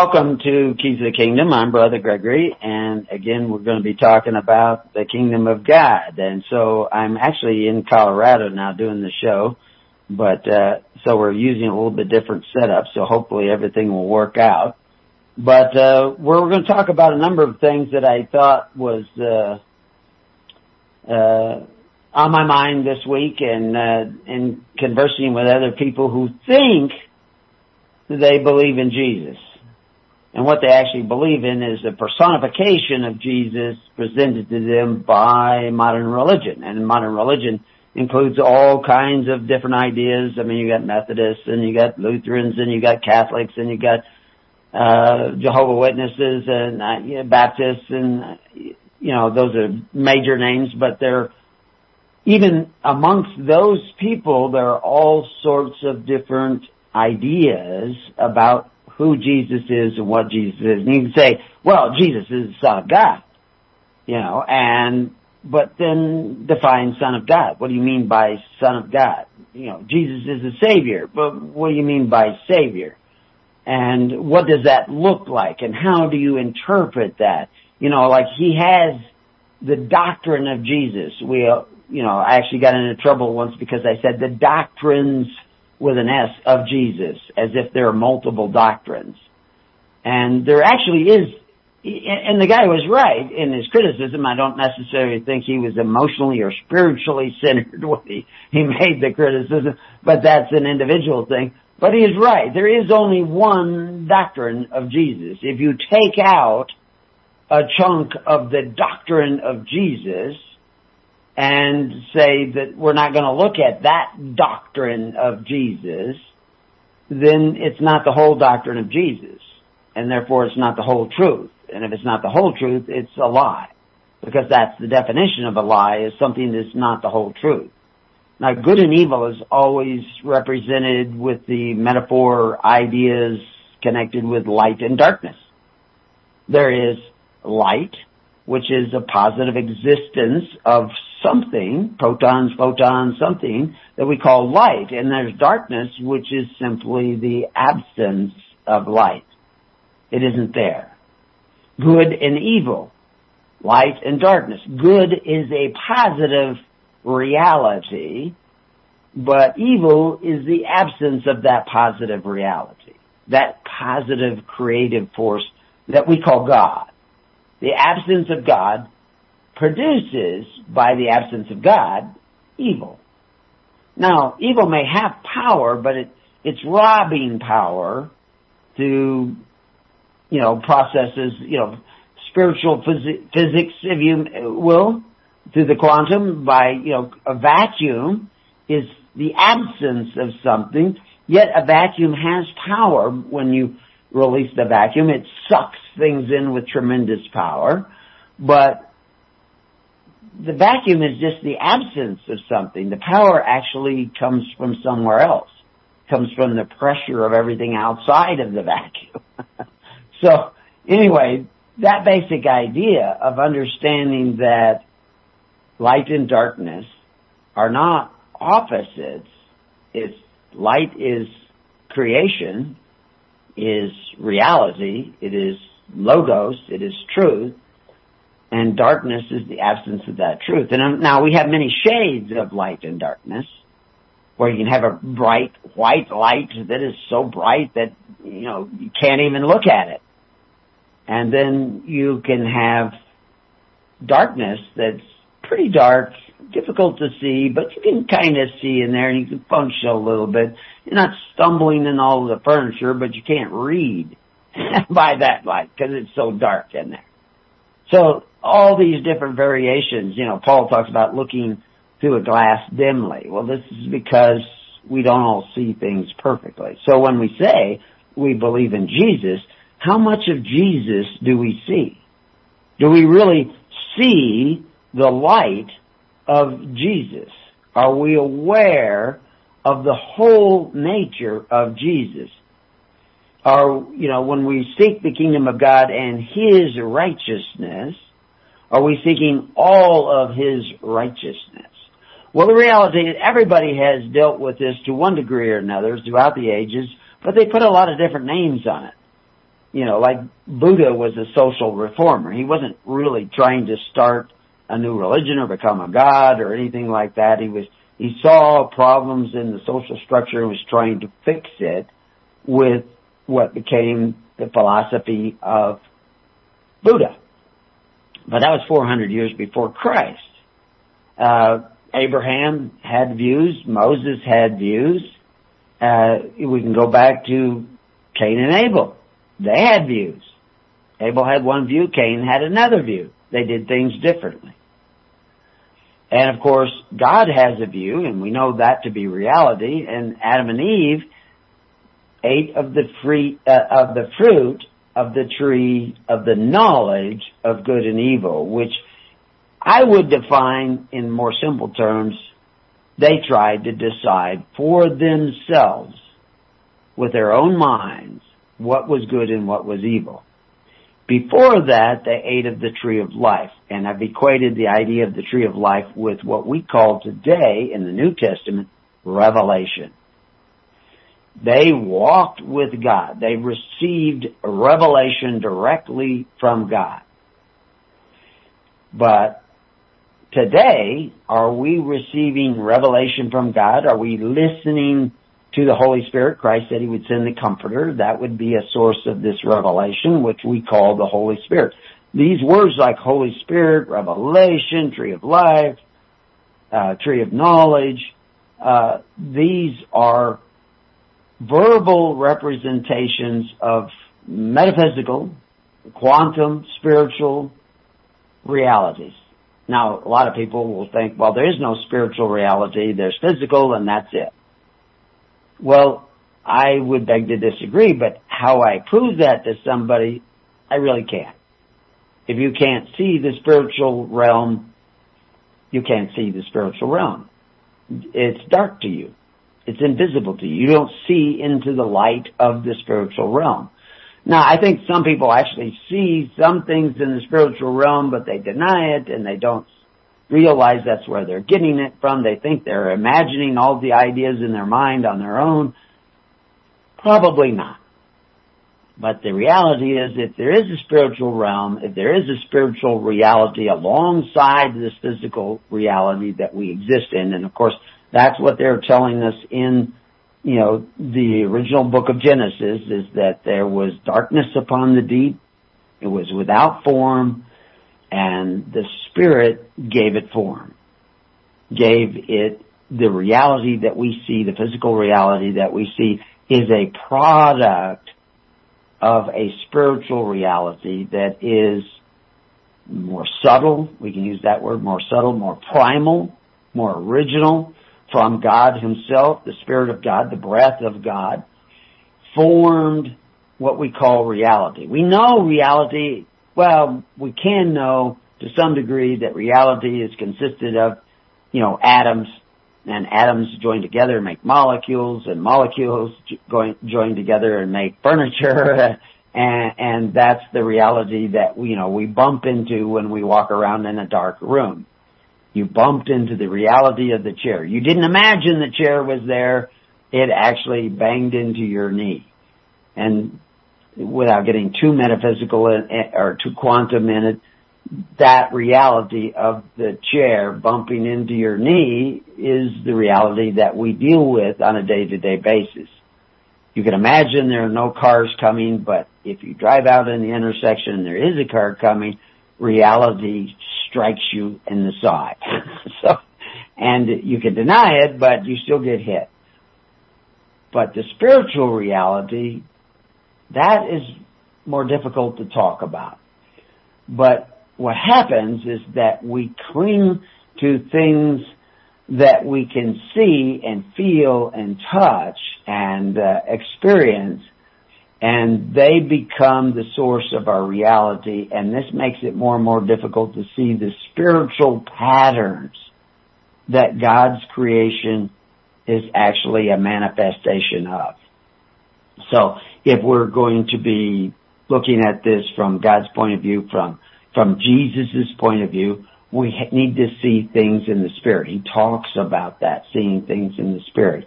Welcome to Keys of the Kingdom. I'm Brother Gregory, and again, we're going to be talking about the Kingdom of God. And so I'm actually in Colorado now doing the show, but uh, so we're using a little bit different setup. So hopefully everything will work out. But uh, we're going to talk about a number of things that I thought was uh, uh, on my mind this week, and uh, in conversing with other people who think they believe in Jesus. And what they actually believe in is a personification of Jesus presented to them by modern religion. And modern religion includes all kinds of different ideas. I mean, you got Methodists and you got Lutherans and you got Catholics and you got uh, Jehovah Witnesses and uh, you know, Baptists and you know those are major names, but they're even amongst those people, there are all sorts of different ideas about who Jesus is and what Jesus is. And you can say, well, Jesus is the Son of God, you know, and, but then define Son of God. What do you mean by Son of God? You know, Jesus is the Savior, but what do you mean by Savior? And what does that look like? And how do you interpret that? You know, like he has the doctrine of Jesus. We, uh, you know, I actually got into trouble once because I said the doctrines with an S of Jesus as if there are multiple doctrines. And there actually is, and the guy was right in his criticism. I don't necessarily think he was emotionally or spiritually centered when he, he made the criticism, but that's an individual thing. But he is right. There is only one doctrine of Jesus. If you take out a chunk of the doctrine of Jesus, and say that we're not going to look at that doctrine of Jesus, then it's not the whole doctrine of Jesus. And therefore it's not the whole truth. And if it's not the whole truth, it's a lie. Because that's the definition of a lie, is something that's not the whole truth. Now good and evil is always represented with the metaphor ideas connected with light and darkness. There is light, which is a positive existence of something, protons, photons, something that we call light. And there's darkness, which is simply the absence of light. It isn't there. Good and evil. Light and darkness. Good is a positive reality, but evil is the absence of that positive reality. That positive creative force that we call God. The absence of God produces, by the absence of God, evil. Now, evil may have power, but it, it's robbing power through, you know, processes, you know, spiritual phys- physics, if you will, through the quantum by, you know, a vacuum is the absence of something, yet a vacuum has power when you release the vacuum. It sucks things in with tremendous power, but the vacuum is just the absence of something. The power actually comes from somewhere else. It comes from the pressure of everything outside of the vacuum. so anyway, that basic idea of understanding that light and darkness are not opposites. It's light is creation, is reality, it is logos, it is truth, and darkness is the absence of that truth. And um, now we have many shades of light and darkness, where you can have a bright white light that is so bright that, you know, you can't even look at it. And then you can have darkness that's pretty dark, difficult to see, but you can kind of see in there and you can function a little bit. You're not stumbling in all of the furniture, but you can't read by that light because it's so dark in there. So all these different variations, you know, Paul talks about looking through a glass dimly. Well, this is because we don't all see things perfectly. So when we say we believe in Jesus, how much of Jesus do we see? Do we really see the light of Jesus? Are we aware of the whole nature of Jesus? Are, you know, when we seek the kingdom of God and His righteousness, are we seeking all of His righteousness? Well, the reality is everybody has dealt with this to one degree or another throughout the ages, but they put a lot of different names on it. you know, like Buddha was a social reformer. He wasn't really trying to start a new religion or become a god or anything like that. He was, he saw problems in the social structure and was trying to fix it with what became the philosophy of Buddha. But that was 400 years before Christ. Uh, Abraham had views. Moses had views. Uh, we can go back to Cain and Abel. They had views. Abel had one view, Cain had another view. They did things differently. And of course, God has a view, and we know that to be reality, and Adam and Eve ate of the free, uh, of the fruit of the tree of the knowledge of good and evil, which I would define in more simple terms, they tried to decide for themselves with their own minds what was good and what was evil. Before that, they ate of the tree of life, and I've equated the idea of the tree of life with what we call today in the New Testament revelation. They walked with God. They received revelation directly from God. But today, are we receiving revelation from God? Are we listening to the Holy Spirit? Christ said he would send the Comforter. That would be a source of this revelation, which we call the Holy Spirit. These words like Holy Spirit, revelation, tree of life, uh, tree of knowledge, uh, these are verbal representations of metaphysical, quantum, spiritual realities. Now, a lot of people will think, well, there is no spiritual reality, there's physical, and that's it. Well, I would beg to disagree, but how I prove that to somebody, I really can't. If you can't see the spiritual realm, you can't see the spiritual realm. It's dark to you. It's invisible to you. You don't see into the light of the spiritual realm. Now, I think some people actually see some things in the spiritual realm, but they deny it and they don't realize that's where they're getting it from. They think they're imagining all the ideas in their mind on their own. Probably not. But the reality is if there is a spiritual realm, if there is a spiritual reality alongside this physical reality that we exist in, and of course that's what they're telling us in, you know, the original book of Genesis is that there was darkness upon the deep. It was without form and the Spirit gave it form. Gave it the reality that we see, the physical reality that we see is a product of a spiritual reality that is more subtle, we can use that word, more subtle, more primal, more original, from God himself, the Spirit of God, the breath of God, formed what we call reality. We know reality, well, we can know to some degree that reality is consisted of, you know, atoms, and atoms join together and make molecules, and molecules join, join together and make furniture, and, and that's the reality that, you know, we bump into when we walk around in a dark room. You bumped into the reality of the chair. You didn't imagine the chair was there. It actually banged into your knee. And without getting too metaphysical eh, or too quantum in it, that reality of the chair bumping into your knee is the reality that we deal with on a day-to-day basis. You can imagine there are no cars coming, but if you drive out in the intersection and there is a car coming, reality strikes you in the side. so, and you can deny it, but you still get hit. But the spiritual reality, that is more difficult to talk about. But what happens is that we cling to things that we can see and feel and touch and uh, experience and they become the source of our reality and this makes it more and more difficult to see the spiritual patterns that God's creation is actually a manifestation of. So if we're going to be looking at this from God's point of view, from, from Jesus' point of view, we need to see things in the Spirit. He talks about that, seeing things in the Spirit.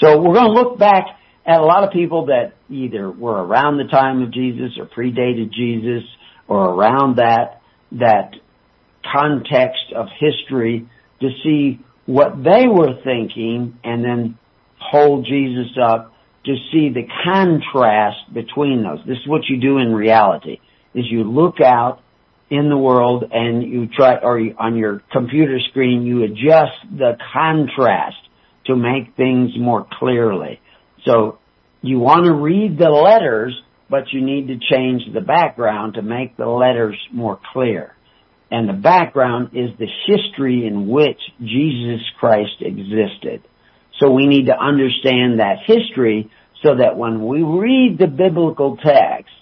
So we're going to look back And a lot of people that either were around the time of Jesus or predated Jesus or around that, that context of history to see what they were thinking and then hold Jesus up to see the contrast between those. This is what you do in reality, is you look out in the world and you try, or on your computer screen, you adjust the contrast to make things more clearly. So you want to read the letters, but you need to change the background to make the letters more clear. And the background is the history in which Jesus Christ existed. So we need to understand that history so that when we read the biblical text,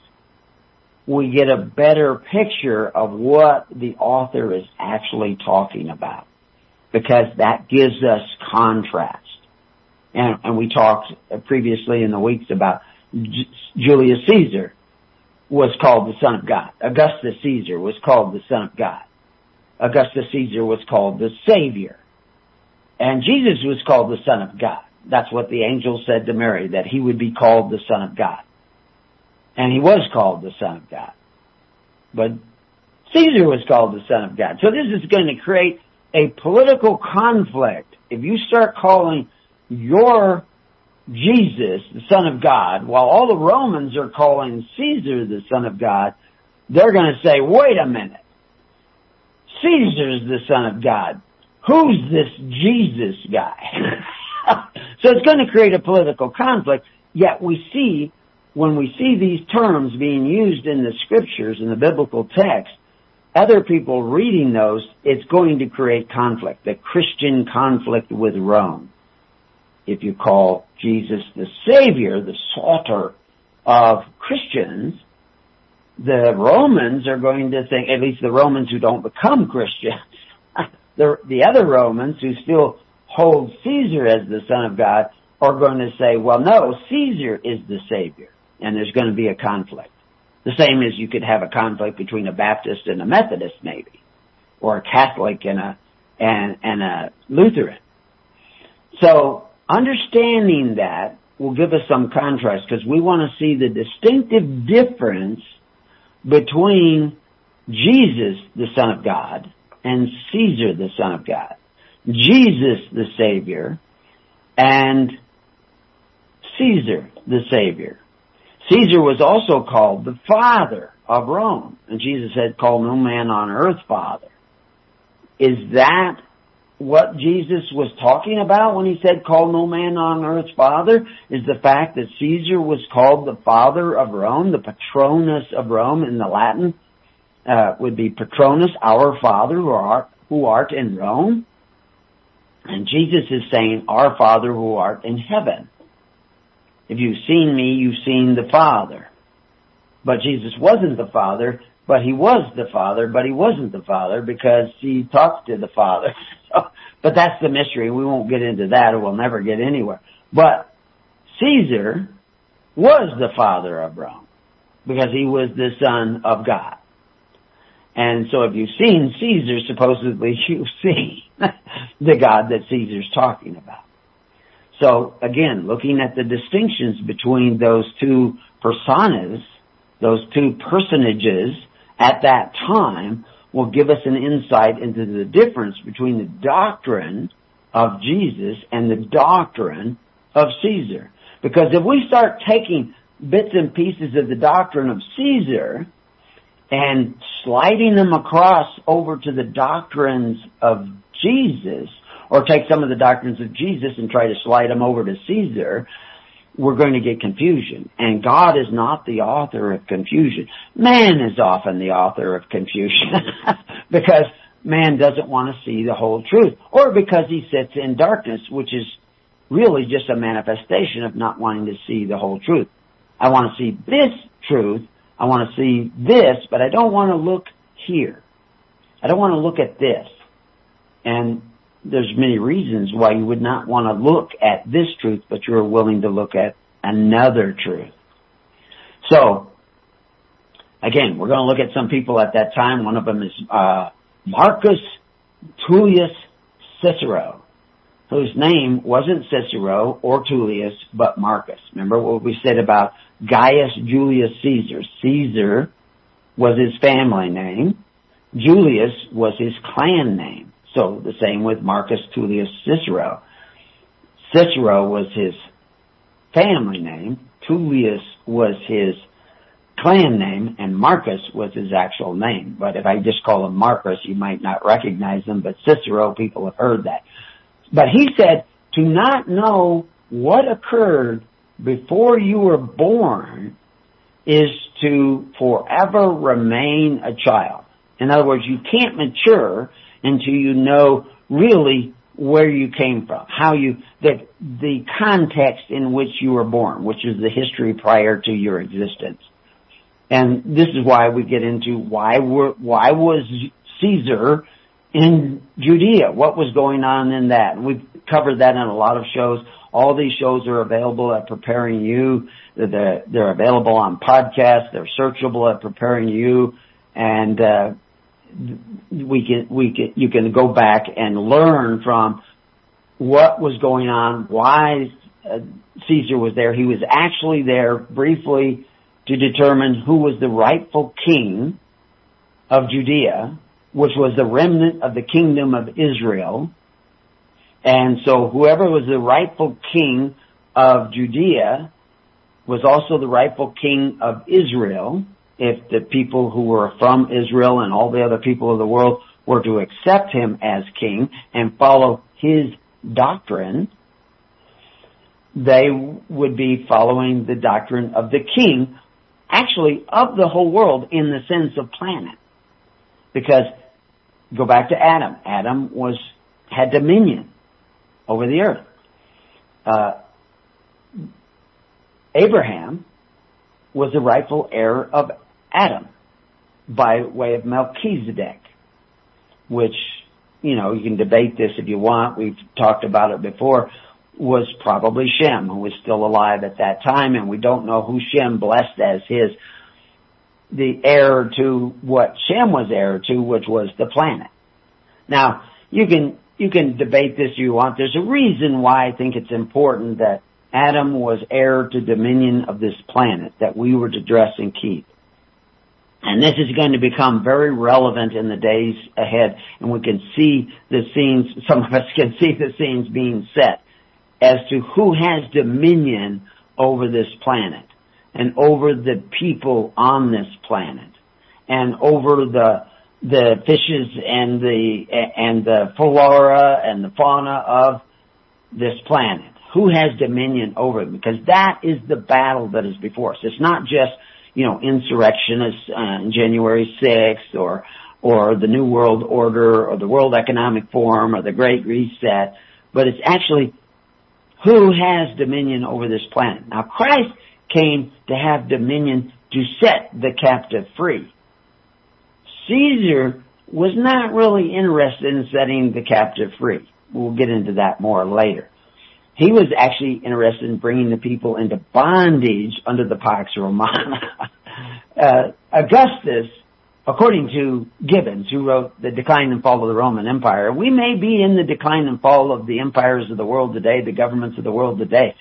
we get a better picture of what the author is actually talking about. Because that gives us contrast. And, and we talked previously in the weeks about J- Julius Caesar was called the son of God. Augustus Caesar was called the son of God. Augustus Caesar was called the savior. And Jesus was called the son of God. That's what the angel said to Mary, that he would be called the son of God. And he was called the son of God. But Caesar was called the son of God. So this is going to create a political conflict. If you start calling your Jesus the son of God, while all the Romans are calling Caesar the son of God, they're going to say, wait a minute. Caesar's the son of God. Who's this Jesus guy? so it's going to create a political conflict, yet we see when we see these terms being used in the scriptures, in the biblical text, other people reading those, it's going to create conflict, the Christian conflict with Rome. If you call Jesus the Savior, the Soter of Christians, the Romans are going to think, at least the Romans who don't become Christians, the, the other Romans who still hold Caesar as the Son of God are going to say, well no, Caesar is the Savior. And there's going to be a conflict. The same as you could have a conflict between a Baptist and a Methodist maybe. Or a Catholic and a, and, and a Lutheran. So understanding that will give us some contrast because we want to see the distinctive difference between Jesus, the Son of God, and Caesar, the Son of God. Jesus, the Savior, and Caesar, the Savior. Caesar was also called the Father of Rome, and Jesus said, call no man on earth Father. Is that what Jesus was talking about when he said, call no man on earth Father? Is the fact that Caesar was called the Father of Rome, the Patronus of Rome in the Latin? uh, would be Patronus, our Father who art, who art in Rome. And Jesus is saying, our Father who art in heaven. If you've seen me, you've seen the Father. But Jesus wasn't the Father, but he was the Father, but he wasn't the Father because he talked to the Father. but that's the mystery. We won't get into that or we'll never get anywhere. But Caesar was the father of Rome because he was the son of God. And so if you've seen Caesar, supposedly you've seen the God that Caesar's talking about. So again, looking at the distinctions between those two personas, those two personages at that time will give us an insight into the difference between the doctrine of Jesus and the doctrine of Caesar. Because if we start taking bits and pieces of the doctrine of Caesar and sliding them across over to the doctrines of Jesus, or take some of the doctrines of Jesus and try to slide them over to Caesar, we're going to get confusion. And God is not the author of confusion. Man is often the author of confusion because man doesn't want to see the whole truth or because he sits in darkness, which is really just a manifestation of not wanting to see the whole truth. I want to see this truth I want to see this, but I don't want to look here. I don't want to look at this. And there's many reasons why you would not want to look at this truth, but you're willing to look at another truth. So, again, we're going to look at some people at that time. One of them is uh, Marcus Tullius Cicero. whose name wasn't Cicero or Tullius, but Marcus. Remember what we said about Gaius Julius Caesar. Caesar was his family name. Julius was his clan name. So the same with Marcus Tullius Cicero. Cicero was his family name. Tullius was his clan name and Marcus was his actual name. But if I just call him Marcus, you might not recognize him, but Cicero, people have heard that. But he said, to not know what occurred before you were born is to forever remain a child. In other words, you can't mature until you know really where you came from, how you, the, the context in which you were born, which is the history prior to your existence. And this is why we get into why were, why was Caesar in Judea? What was going on in that? We've covered that in a lot of shows. All these shows are available at Preparing You. They're, they're available on podcasts. They're searchable at Preparing You. And, uh, we can, we can, you can go back and learn from what was going on, why uh, Caesar was there. He was actually there briefly to determine who was the rightful king of Judea, which was the remnant of the kingdom of Israel. And so whoever was the rightful king of Judea was also the rightful king of Israel if the people who were from Israel and all the other people of the world were to accept him as king and follow his doctrine, they would be following the doctrine of the king, actually of the whole world in the sense of planet. Because go back to Adam. Adam was had dominion over the earth. Uh, Abraham was the rightful heir of Adam by way of Melchizedek, which, you know, you can debate this if you want. We've talked about it before was probably Shem, who was still alive at that time, and we don't know who Shem blessed as his, the heir to what Shem was heir to, which was the planet. Now, you can, you can debate this if you want. There's a reason why I think it's important that Adam was heir to dominion of this planet that we were to dress and keep. And this is going to become very relevant in the days ahead, and we can see the scenes, some of us can see the scenes being set as to who has dominion over this planet and over the people on this planet and over the the fishes and the and the flora and the fauna of this planet. Who has dominion over them? Because that is the battle that is before us. It's not just you know, insurrectionists on uh, January 6th or, or the New World Order or the World Economic Forum or the Great Reset, but it's actually who has dominion over this planet. Now Christ came to have dominion to set the captive free. Caesar was not really interested in setting the captive free. We'll get into that more later. He was actually interested in bringing the people into bondage under the Pax Romana. uh, Augustus, according to Gibbons, who wrote The Decline and Fall of the Roman Empire, we may be in the decline and fall of the empires of the world today, the governments of the world today.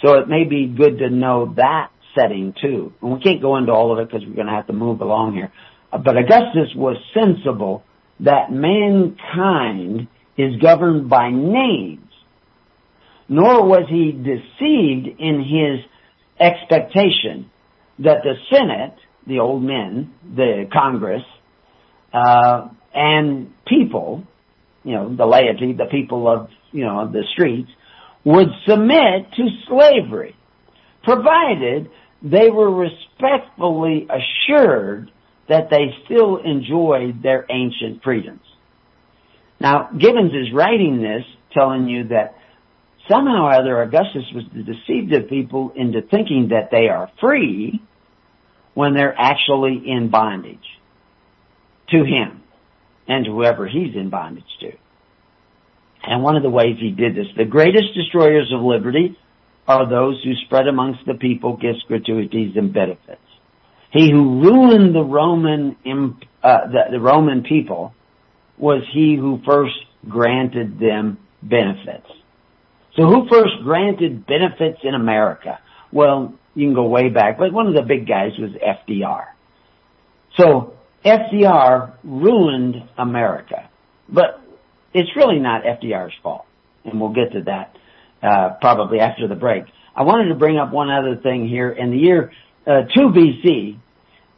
So it may be good to know that setting too. And we can't go into all of it because we're going to have to move along here. Uh, but Augustus was sensible that mankind is governed by names nor was he deceived in his expectation that the Senate, the old men, the Congress, uh, and people, you know, the laity, the people of, you know, the streets, would submit to slavery, provided they were respectfully assured that they still enjoyed their ancient freedoms. Now, Gibbons is writing this telling you that somehow or other Augustus was to deceive the people into thinking that they are free when they're actually in bondage to him and to whoever he's in bondage to. And one of the ways he did this, the greatest destroyers of liberty are those who spread amongst the people gifts, gratuities, and benefits. He who ruined the Roman, uh, the, the Roman people was he who first granted them benefits. So who first granted benefits in America? Well, you can go way back, but one of the big guys was FDR. So FDR ruined America, but it's really not FDR's fault, and we'll get to that uh, probably after the break. I wanted to bring up one other thing here. In the year uh, 2 BC,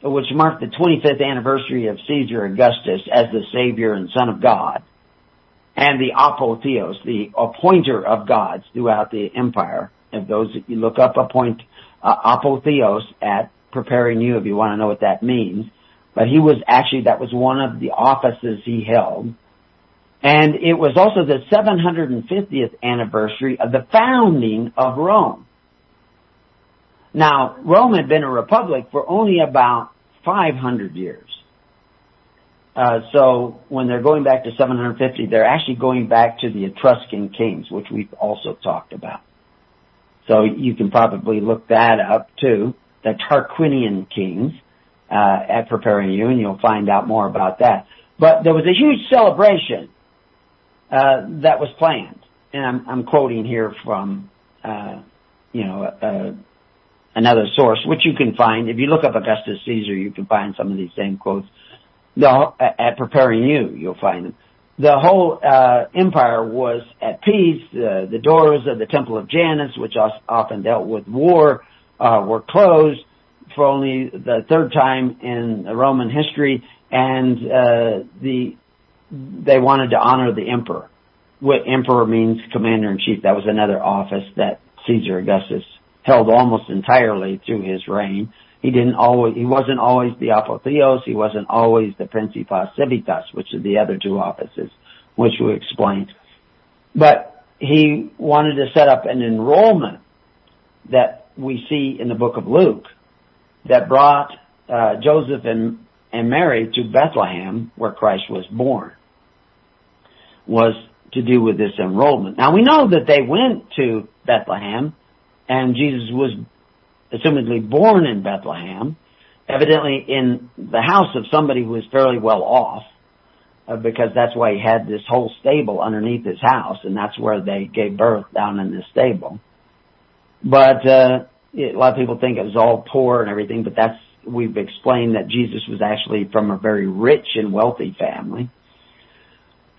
which marked the 25th anniversary of Caesar Augustus as the Savior and Son of God, and the apotheos, the appointer of gods throughout the empire. If those, you look up appoint, uh, apotheos at preparing you if you want to know what that means. But he was actually, that was one of the offices he held. And it was also the 750th anniversary of the founding of Rome. Now, Rome had been a republic for only about 500 years. Uh, so when they're going back to 750, they're actually going back to the Etruscan kings, which we've also talked about. So you can probably look that up too, the Tarquinian kings, uh, at Preparing You, and you'll find out more about that. But there was a huge celebration, uh, that was planned. And I'm, I'm quoting here from, uh, you know, uh, another source, which you can find. If you look up Augustus Caesar, you can find some of these same quotes. The, at preparing you, you'll find them. The whole uh, empire was at peace. Uh, the doors of the Temple of Janus, which often dealt with war, uh, were closed for only the third time in Roman history, and uh, the they wanted to honor the emperor. What emperor means commander in chief. That was another office that Caesar Augustus held almost entirely through his reign. He didn't always, he wasn't always the apotheos, he wasn't always the principes civitas, which are the other two offices, which we explained. But he wanted to set up an enrollment that we see in the book of Luke that brought uh, Joseph and, and Mary to Bethlehem, where Christ was born, was to do with this enrollment. Now we know that they went to Bethlehem and Jesus was assumedly born in Bethlehem, evidently in the house of somebody who was fairly well off, uh, because that's why he had this whole stable underneath his house, and that's where they gave birth down in this stable. But uh, it, a lot of people think it was all poor and everything, but that's we've explained that Jesus was actually from a very rich and wealthy family.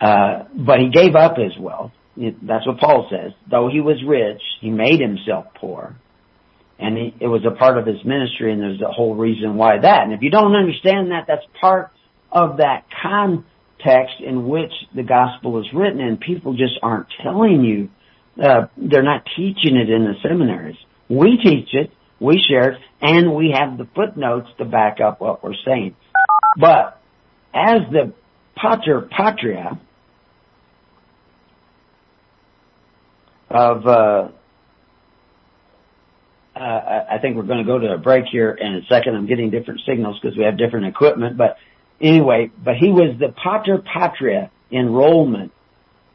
Uh, but he gave up his wealth that's what Paul says. Though he was rich, he made himself poor. And he, it was a part of his ministry and there's a whole reason why that. And if you don't understand that, that's part of that context in which the gospel is written and people just aren't telling you, uh, they're not teaching it in the seminaries. We teach it, we share it, and we have the footnotes to back up what we're saying. But as the pater patria, of uh, Uh, I think we're going to go to a break here in a second. I'm getting different signals because we have different equipment. But anyway, but he was the Pater Patria enrollment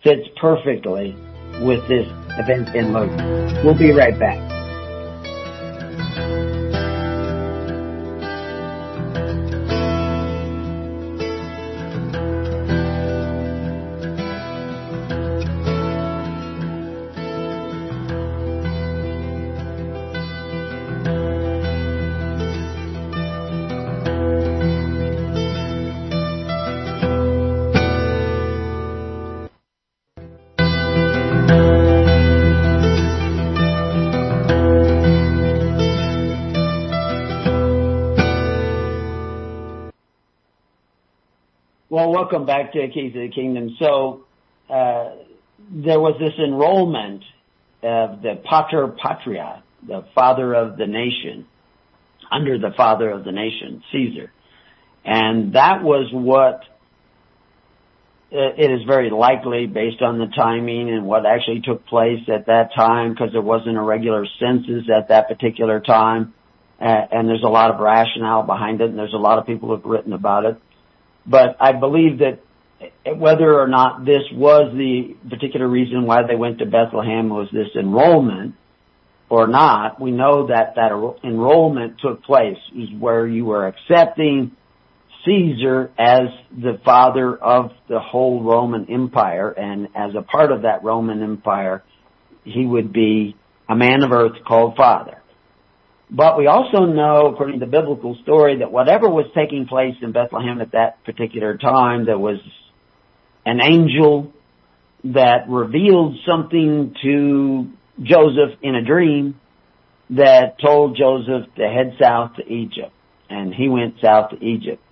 fits perfectly with this event in Luke. We'll be right back. Welcome back to Keys of the Kingdom. So, uh, there was this enrollment of the Pater Patria, the father of the nation, under the father of the nation, Caesar. And that was what uh, it is very likely based on the timing and what actually took place at that time because there wasn't a regular census at that particular time. Uh, and there's a lot of rationale behind it and there's a lot of people who've written about it. But I believe that whether or not this was the particular reason why they went to Bethlehem was this enrollment or not, we know that that enrollment took place is where you were accepting Caesar as the father of the whole Roman Empire and as a part of that Roman Empire, he would be a man of earth called Father. But we also know, according to the biblical story, that whatever was taking place in Bethlehem at that particular time, there was an angel that revealed something to Joseph in a dream that told Joseph to head south to Egypt. And he went south to Egypt.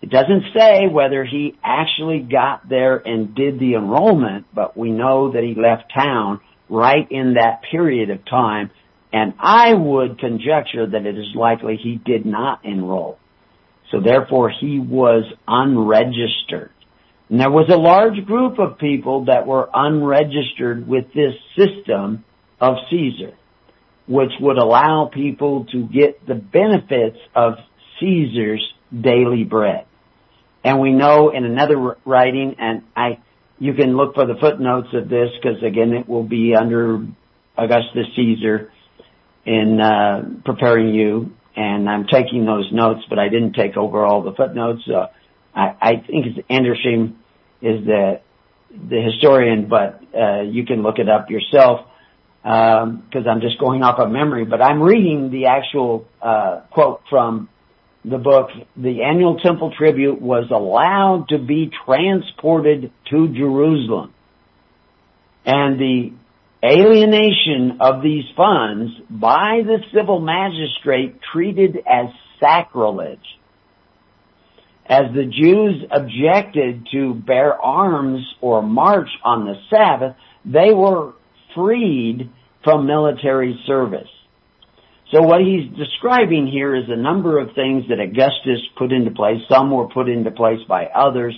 It doesn't say whether he actually got there and did the enrollment, but we know that he left town right in that period of time. And I would conjecture that it is likely he did not enroll. So therefore he was unregistered. And there was a large group of people that were unregistered with this system of Caesar, which would allow people to get the benefits of Caesar's daily bread. And we know in another writing, and I, you can look for the footnotes of this because again it will be under Augustus Caesar in uh, preparing you, and I'm taking those notes, but I didn't take over all the footnotes. Uh, I, I think it's Anderson is the the historian, but uh, you can look it up yourself because um, I'm just going off of memory. But I'm reading the actual uh, quote from the book, the annual temple tribute was allowed to be transported to Jerusalem. And the alienation of these funds by the civil magistrate treated as sacrilege. As the Jews objected to bear arms or march on the Sabbath, they were freed from military service. So what he's describing here is a number of things that Augustus put into place. Some were put into place by others,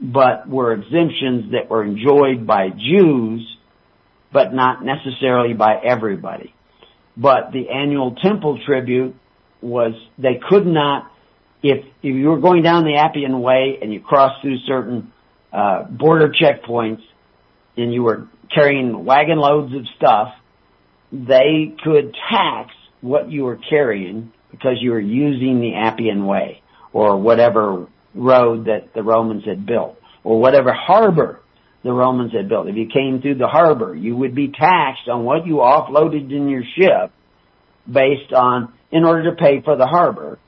but were exemptions that were enjoyed by Jews, but not necessarily by everybody. But the annual temple tribute was, they could not, if, if you were going down the Appian Way and you crossed through certain uh, border checkpoints and you were carrying wagon loads of stuff, they could tax what you were carrying because you were using the Appian Way or whatever road that the Romans had built or whatever harbor the Romans had built. If you came through the harbor, you would be taxed on what you offloaded in your ship based on, in order to pay for the harbor.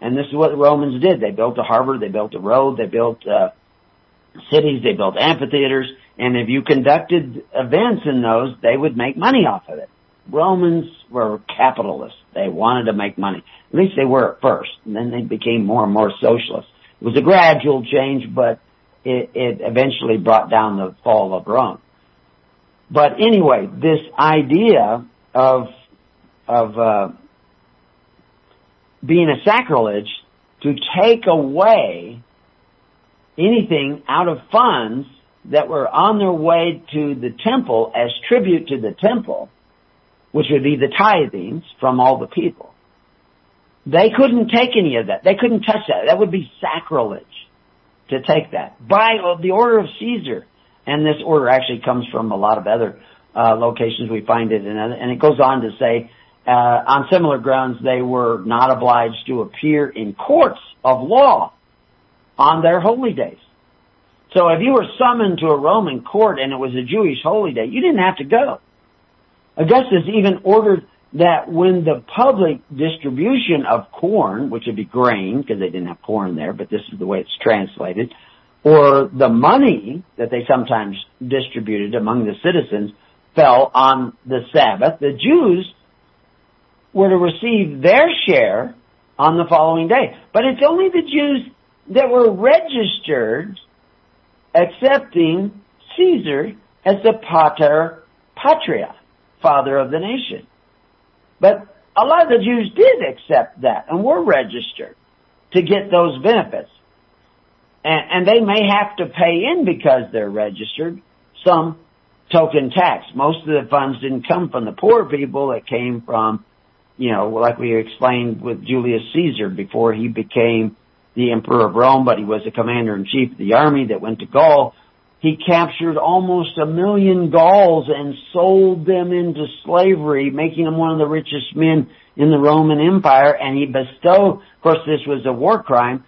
And this is what the Romans did. They built a harbor, they built a road, they built, uh, cities, they built amphitheaters, and if you conducted events in those, they would make money off of it. Romans were capitalists. They wanted to make money. At least they were at first. And then they became more and more socialist. It was a gradual change, but it, it eventually brought down the fall of Rome. But anyway, this idea of of uh, being a sacrilege to take away anything out of funds that were on their way to the temple as tribute to the temple which would be the tithings from all the people. They couldn't take any of that. They couldn't touch that. That would be sacrilege to take that by the order of Caesar. And this order actually comes from a lot of other uh, locations. We find it in, and it goes on to say, uh, on similar grounds, they were not obliged to appear in courts of law on their holy days. So if you were summoned to a Roman court and it was a Jewish holy day, you didn't have to go. Augustus even ordered that when the public distribution of corn, which would be grain, because they didn't have corn there, but this is the way it's translated, or the money that they sometimes distributed among the citizens fell on the Sabbath, the Jews were to receive their share on the following day. But it's only the Jews that were registered accepting Caesar as the pater patria father of the nation. But a lot of the Jews did accept that and were registered to get those benefits. And, and they may have to pay in because they're registered some token tax. Most of the funds didn't come from the poor people. It came from, you know, like we explained with Julius Caesar before he became the emperor of Rome, but he was the commander in chief of the army that went to Gaul he captured almost a million Gauls and sold them into slavery, making him one of the richest men in the Roman Empire. And he bestowed, of course this was a war crime,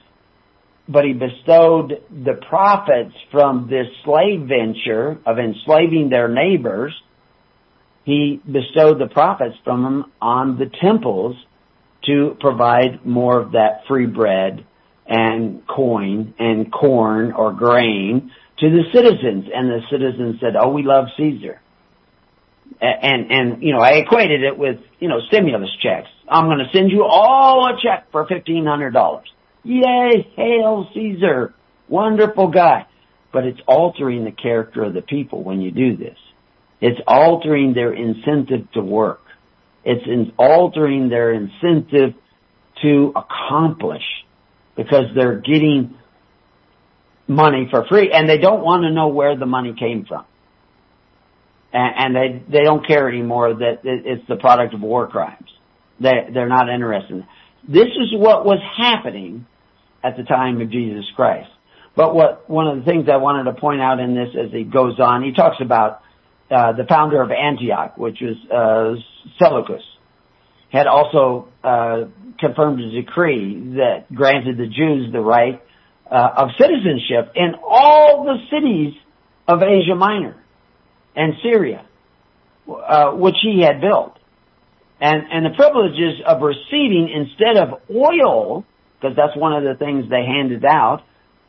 but he bestowed the profits from this slave venture of enslaving their neighbors he bestowed the profits from them on the temples to provide more of that free bread and coin and corn or grain to the citizens. And the citizens said, oh, we love Caesar. And, and, you know, I equated it with, you know, stimulus checks. I'm going to send you all a check for $1,500. Yay, hail Caesar. Wonderful guy. But it's altering the character of the people when you do this. It's altering their incentive to work. It's in altering their incentive to accomplish because they're getting money for free and they don't want to know where the money came from. And, and they, they don't care anymore that it's the product of war crimes. They, they're not interested. This is what was happening at the time of Jesus Christ. But what, one of the things I wanted to point out in this as he goes on, he talks about uh, the founder of Antioch, which was uh, Seleucus, had also uh, confirmed a decree that granted the Jews the right uh, of citizenship in all the cities of Asia Minor and Syria, uh, which he had built. And, and the privileges of receiving instead of oil, because that's one of the things they handed out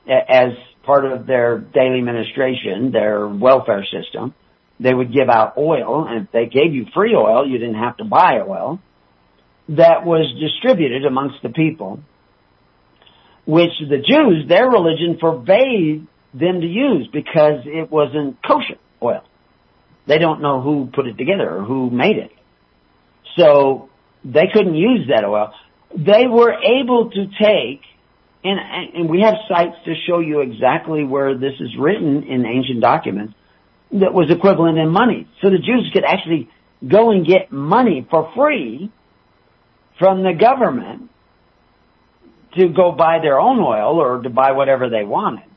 as part of their daily administration, their welfare system, they would give out oil, and if they gave you free oil, you didn't have to buy oil, that was distributed amongst the people, which the Jews, their religion forbade them to use because it wasn't kosher oil. They don't know who put it together or who made it. So they couldn't use that oil. They were able to take, and, and we have sites to show you exactly where this is written in ancient documents, that was equivalent in money. So the Jews could actually go and get money for free from the government to go buy their own oil or to buy whatever they wanted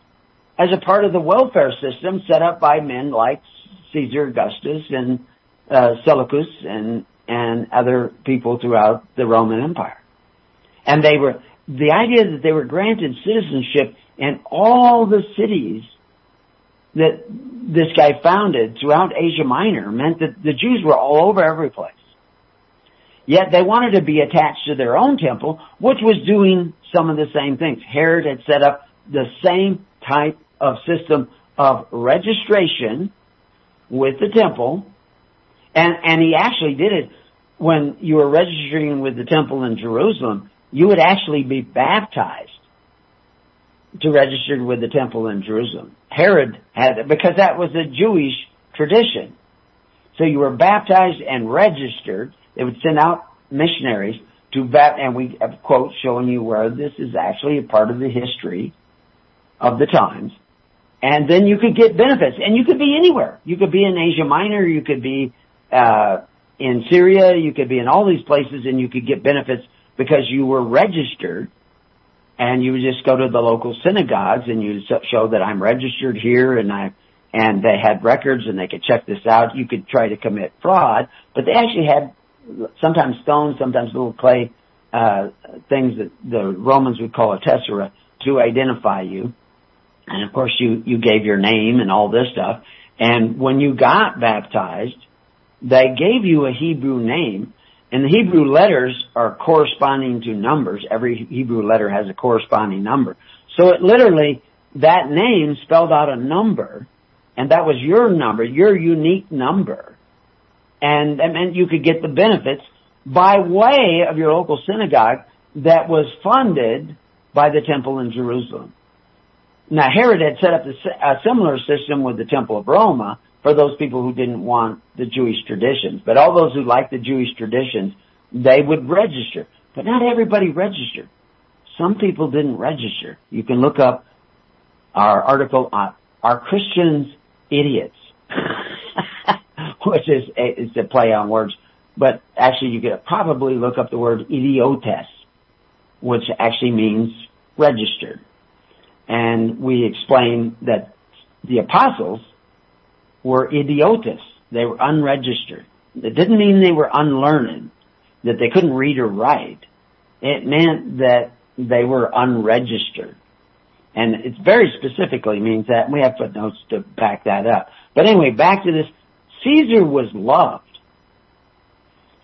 as a part of the welfare system set up by men like Caesar Augustus and uh, Seleucus and and other people throughout the Roman Empire. And they were the idea that they were granted citizenship in all the cities that this guy founded throughout Asia Minor meant that the Jews were all over every place. Yet they wanted to be attached to their own temple, which was doing some of the same things. Herod had set up the same type of system of registration with the temple, and, and he actually did it when you were registering with the temple in Jerusalem, you would actually be baptized to register with the temple in Jerusalem. Herod had, because that was a Jewish tradition. So you were baptized and registered. They would send out missionaries to bat, and we have quotes showing you where this is actually a part of the history of the times. And then you could get benefits, and you could be anywhere. You could be in Asia Minor, you could be uh, in Syria, you could be in all these places, and you could get benefits because you were registered and you would just go to the local synagogues and you show that I'm registered here and I and they had records and they could check this out. You could try to commit fraud, but they actually had sometimes stones, sometimes little clay uh, things that the Romans would call a tessera to identify you. And of course, you you gave your name and all this stuff. And when you got baptized, they gave you a Hebrew name and the Hebrew letters are corresponding to numbers. Every Hebrew letter has a corresponding number. So it literally, that name spelled out a number, and that was your number, your unique number. And that meant you could get the benefits by way of your local synagogue that was funded by the temple in Jerusalem. Now Herod had set up a similar system with the temple of Roma, for those people who didn't want the Jewish traditions. But all those who liked the Jewish traditions, they would register. But not everybody registered. Some people didn't register. You can look up our article on Are Christians Idiots? Which is is a play on words. But actually you could probably look up the word idiotes, which actually means registered. And we explain that the apostles were idiotas. They were unregistered. It didn't mean they were unlearned, that they couldn't read or write. It meant that they were unregistered. And it very specifically means that. We have footnotes to back that up. But anyway, back to this. Caesar was loved.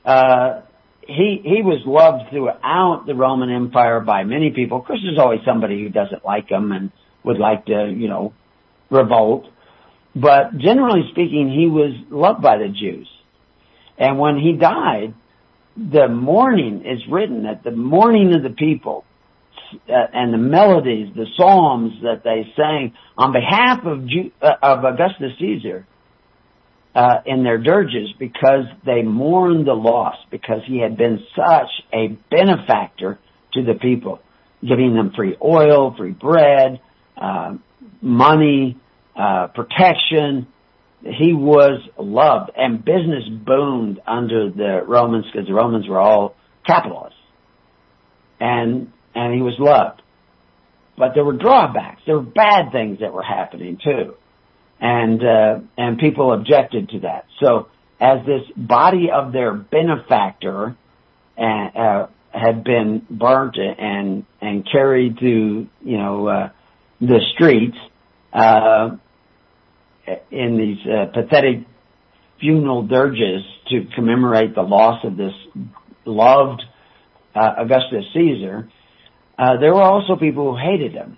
uh, he he was loved throughout the Roman Empire by many people. Of course, there's always somebody who doesn't like him and would like to, you know, revolt. But generally speaking, he was loved by the Jews. And when he died, the mourning is written that the mourning of the people and the melodies, the psalms that they sang on behalf of Ju- uh, of Augustus Caesar uh, in their dirges because they mourned the loss because he had been such a benefactor to the people, giving them free oil, free bread, uh, money, uh, protection. He was loved and business boomed under the Romans because the Romans were all capitalists. And, and he was loved. But there were drawbacks. There were bad things that were happening too and uh, and people objected to that. So as this body of their benefactor uh, uh, had been burnt and and carried to you know uh, the streets uh, in these uh, pathetic funeral dirges to commemorate the loss of this loved uh, Augustus Caesar, uh, there were also people who hated him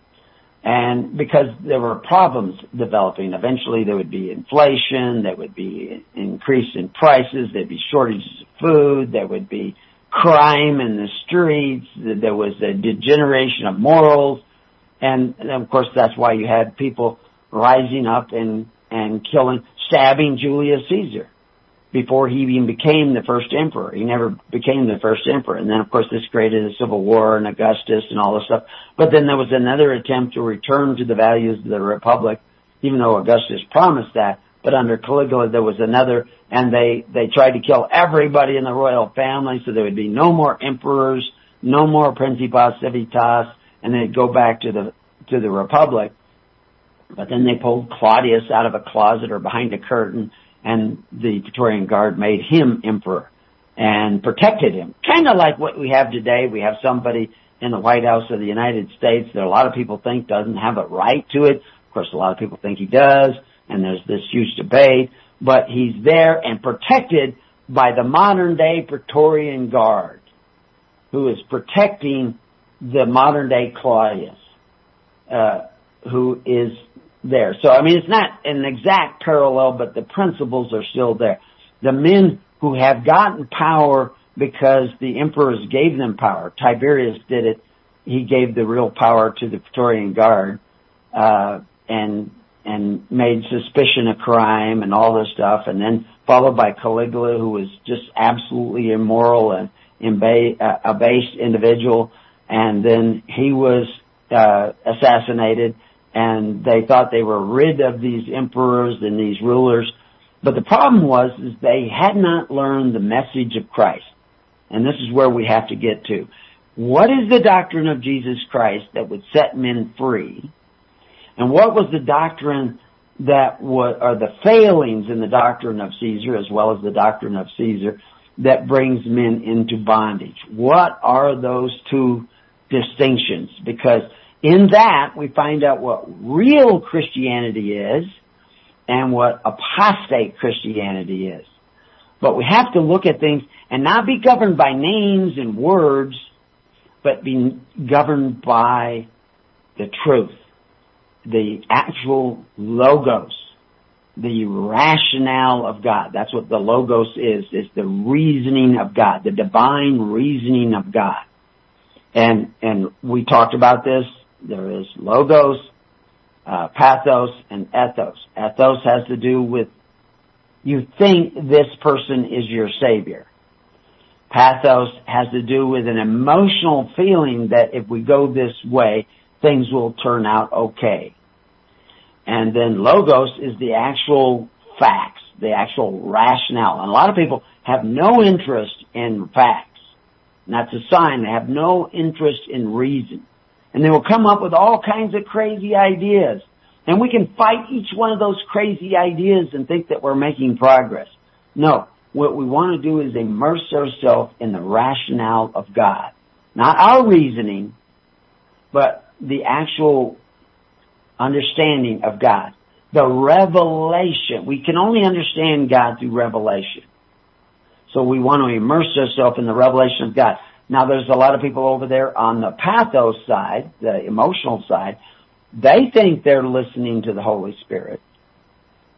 and because there were problems developing, eventually there would be inflation, there would be increase in prices, there'd be shortages of food, there would be crime in the streets, there was a degeneration of morals, and, and of course that's why you had people rising up and, and killing, stabbing Julius Caesar before he even became the first emperor. He never became the first emperor. And then of course this created a civil war and Augustus and all this stuff. But then there was another attempt to return to the values of the republic, even though Augustus promised that. But under Caligula there was another and they, they tried to kill everybody in the royal family so there would be no more emperors, no more principes civitas, and they'd go back to the, to the republic. But then they pulled Claudius out of a closet or behind a curtain and the Praetorian Guard made him emperor and protected him. Kind of like what we have today. We have somebody in the White House of the United States that a lot of people think doesn't have a right to it. Of course, a lot of people think he does, and there's this huge debate, but he's there and protected by the modern day Praetorian Guard, who is protecting the modern day Claudius, uh, who is there. So, I mean, it's not an exact parallel, but the principles are still there. The men who have gotten power because the emperors gave them power. Tiberius did it. He gave the real power to the Praetorian Guard, uh, and, and made suspicion a crime and all this stuff. And then followed by Caligula, who was just absolutely immoral and imba- uh, a base individual. And then he was, uh, assassinated and they thought they were rid of these emperors and these rulers. But the problem was is they had not learned the message of Christ. And this is where we have to get to. What is the doctrine of Jesus Christ that would set men free? And what was the doctrine that was, the failings in the doctrine of Caesar as well as the doctrine of Caesar that brings men into bondage? What are those two distinctions? Because in that, we find out what real Christianity is and what apostate Christianity is. But we have to look at things and not be governed by names and words, but be governed by the truth, the actual logos, the rationale of God. That's what the logos is, is the reasoning of God, the divine reasoning of God. And, and we talked about this there is logos, uh, pathos, and ethos. Ethos has to do with you think this person is your savior. Pathos has to do with an emotional feeling that if we go this way, things will turn out okay. And then logos is the actual facts, the actual rationale. And a lot of people have no interest in facts. And that's a sign they have no interest in reason and they will come up with all kinds of crazy ideas. And we can fight each one of those crazy ideas and think that we're making progress. No, what we want to do is immerse ourselves in the rationale of God. Not our reasoning, but the actual understanding of God. The revelation. We can only understand God through revelation. So we want to immerse ourselves in the revelation of God. Now there's a lot of people over there on the pathos side, the emotional side. They think they're listening to the Holy Spirit,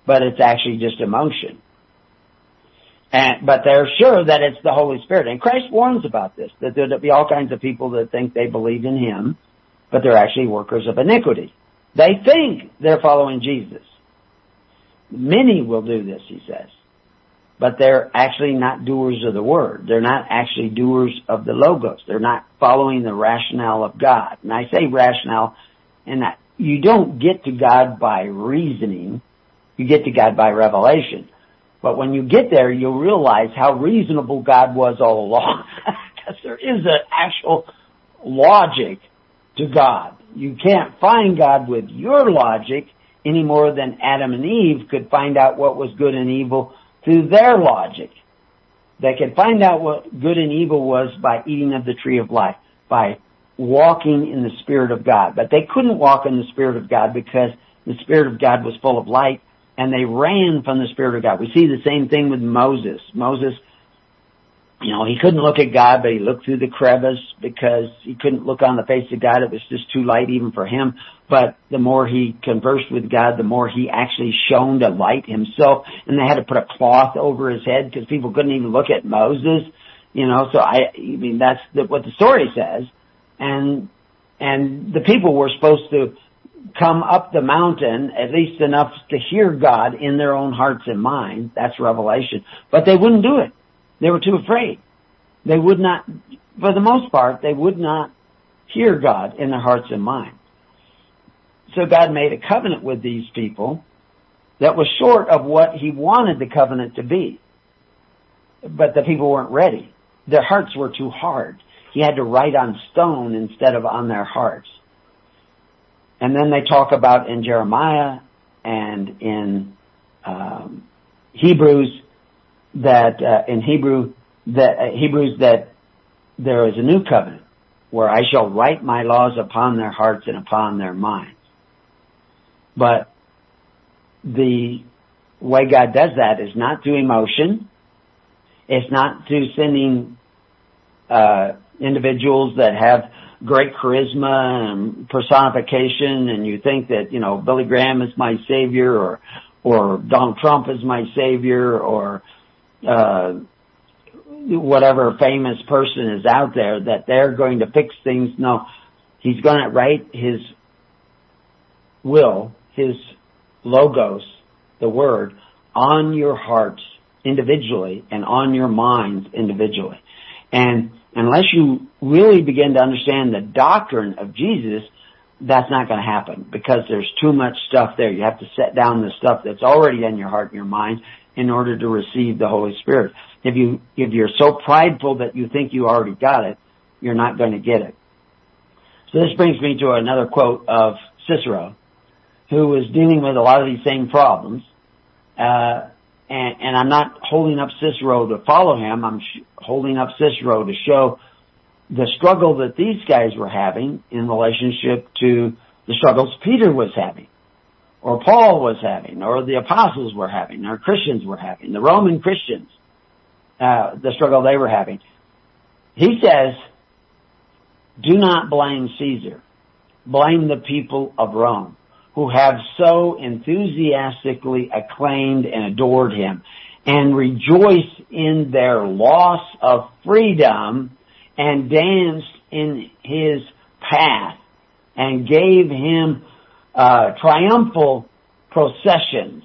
but it's actually just emotion. And, but they're sure that it's the Holy Spirit. And Christ warns about this, that there'll be all kinds of people that think they believe in Him, but they're actually workers of iniquity. They think they're following Jesus. Many will do this, he says. But they're actually not doers of the word. They're not actually doers of the logos. They're not following the rationale of God. And I say rationale and that you don't get to God by reasoning. You get to God by revelation. But when you get there, you'll realize how reasonable God was all along. because there is an actual logic to God. You can't find God with your logic any more than Adam and Eve could find out what was good and evil through their logic. They could find out what good and evil was by eating of the tree of life, by walking in the Spirit of God. But they couldn't walk in the Spirit of God because the Spirit of God was full of light and they ran from the Spirit of God. We see the same thing with Moses. Moses you know, he couldn't look at God, but he looked through the crevice because he couldn't look on the face of God. It was just too light even for him. But the more he conversed with God, the more he actually shone the light himself. And they had to put a cloth over his head because people couldn't even look at Moses. You know, so I, I mean, that's the, what the story says. And, and the people were supposed to come up the mountain at least enough to hear God in their own hearts and minds. That's revelation. But they wouldn't do it they were too afraid. They would not, for the most part, they would not hear God in their hearts and minds. So God made a covenant with these people that was short of what he wanted the covenant to be. But the people weren't ready. Their hearts were too hard. He had to write on stone instead of on their hearts. And then they talk about in Jeremiah and in um, Hebrews that uh, in Hebrew that uh, Hebrews that there is a new covenant where I shall write my laws upon their hearts and upon their minds. But the way God does that is not through emotion. It's not through sending uh, individuals that have great charisma and personification, and you think that you know Billy Graham is my savior, or or Donald Trump is my savior, or uh, whatever famous person is out there that they're going to fix things. No, he's going to write his will, his logos, the word, on your hearts individually and on your minds individually. And unless you really begin to understand the doctrine of Jesus, that's not going to happen because there's too much stuff there. You have to set down the stuff that's already in your heart and your mind in order to receive the Holy Spirit. If you, if you're so prideful that you think you already got it, you're not going to get it. So this brings me to another quote of Cicero, who was dealing with a lot of these same problems. Uh, and, and, I'm not holding up Cicero to follow him. I'm sh- holding up Cicero to show the struggle that these guys were having in relationship to the struggles Peter was having or Paul was having, or the apostles were having, or Christians were having, the Roman Christians, uh, the struggle they were having. He says, do not blame Caesar. Blame the people of Rome who have so enthusiastically acclaimed and adored him and rejoice in their loss of freedom and danced in his path and gave him uh, triumphal processions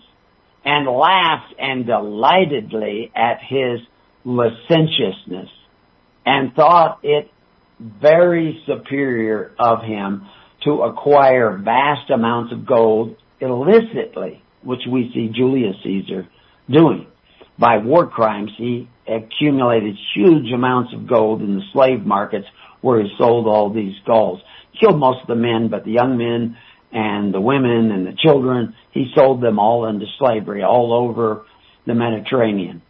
and laughed and delightedly at his licentiousness and thought it very superior of him to acquire vast amounts of gold illicitly, which we see Julius Caesar doing. By war crimes, he accumulated huge amounts of gold in the slave markets where he sold all these golds. Killed most of the men, but the young men and the women and the children. He sold them all into slavery all over the Mediterranean.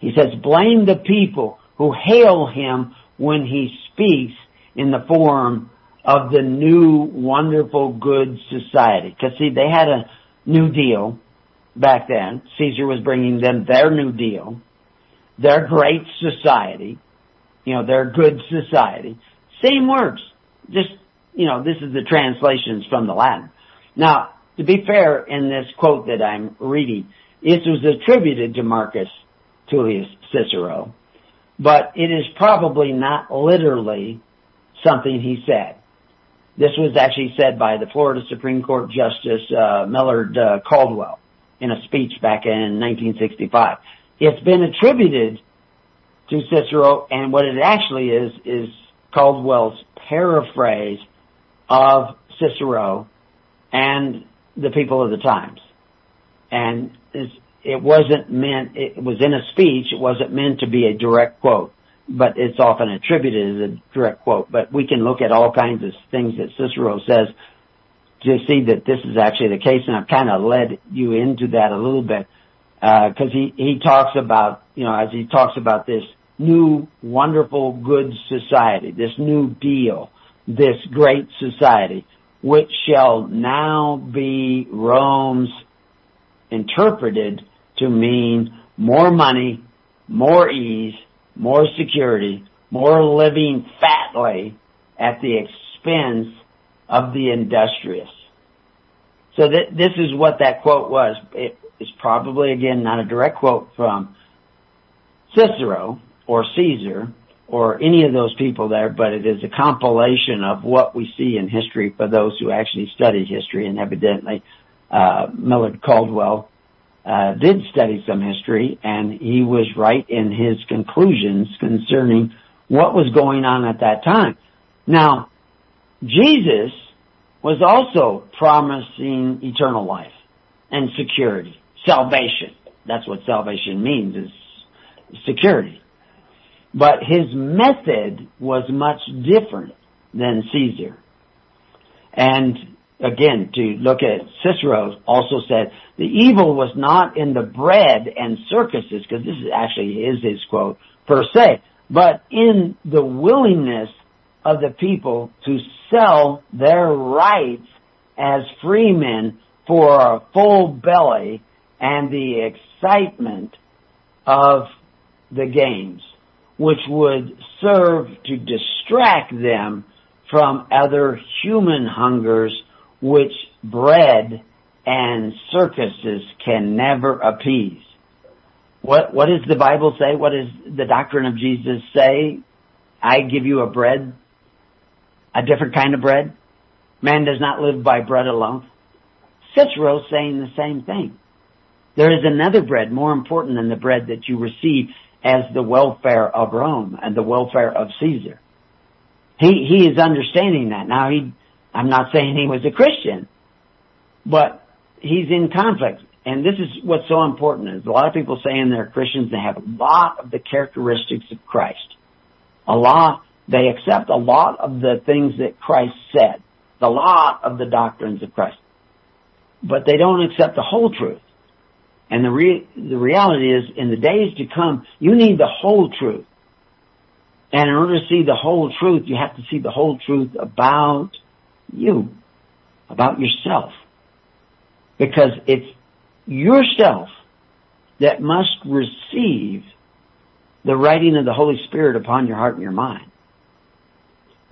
He says, blame the people who hail him when he speaks in the form of the new wonderful good society. Cause see, they had a new deal back then. Caesar was bringing them their new deal. their great society, you know, their good society. Same words. Just, you know, this is the translations from the Latin. Now, to be fair, in this quote that I'm reading, it was attributed to Marcus Tullius Cicero, but it is probably not literally something he said. This was actually said by the Florida Supreme Court Justice uh, Millard uh, Caldwell in a speech back in 1965. It's been attributed to Cicero, and what it actually is is Caldwell's paraphrase of Cicero and the people of the times. And it wasn't meant, it was in a speech, it wasn't meant to be a direct quote but it's often attributed as a direct quote. But we can look at all kinds of things that Cicero says to see that this is actually the case, and I've kind of led you into that a little bit because uh, he he talks about you know as he talks about this new wonderful good society, this new deal, this great society, which shall now be Rome's interpreted to mean more money, more ease, more security, more living fatly at the expense of the industrious. So th- this is what that quote was. It is probably again not a direct quote from Cicero or Caesar or any of those people there, but it is a compilation of what we see in history for those who actually study history and evidently uh, Millard Caldwell uh, did study some history, and he was right in his conclusions concerning what was going on at that time. Now, Jesus was also promising eternal life and security, salvation. That's what salvation means is security. But his method was much different than Caesar. And again, to look at Cicero also said, the evil was not in the bread and circuses, because this is actually is his quote per se, but in the willingness of the people to sell their rights as freemen for a full belly and the excitement of the games, which would serve to distract them from other human hungers which bread and circuses can never appease. What, what does the Bible say? What does the doctrine of Jesus say? I give you a bread, a different kind of bread. Man does not live by bread alone. Cicero's saying the same thing. There is another bread more important than the bread that you receive as the welfare of Rome and the welfare of Caesar. He, he is understanding that. Now he, I'm not saying he was a Christian, but he's in conflict. And this is what's so important is a lot of people saying they're Christians, they have a lot of the characteristics of Christ. A lot, they accept a lot of the things that Christ said, a lot of the doctrines of Christ. But they don't accept the whole truth. And the re- the reality is, in the days to come, you need the whole truth. And in order to see the whole truth, you have to see the whole truth about you, about yourself. Because it's yourself that must receive the writing of the Holy Spirit upon your heart and your mind.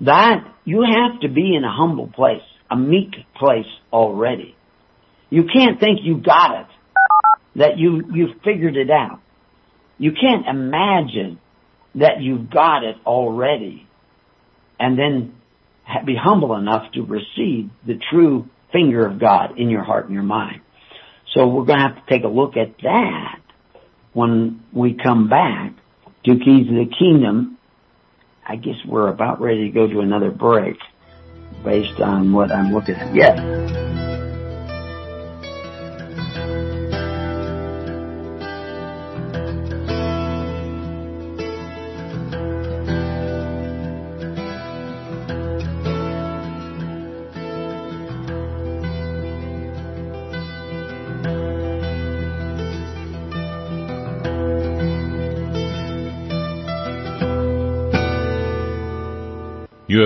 That, you have to be in a humble place, a meek place already. You can't think you got it, that you, you've figured it out. You can't imagine that you've got it already and then be humble enough to receive the true finger of God in your heart and your mind. So we're going to have to take a look at that when we come back to Keys of the Kingdom. I guess we're about ready to go to another break based on what I'm looking at. Yes.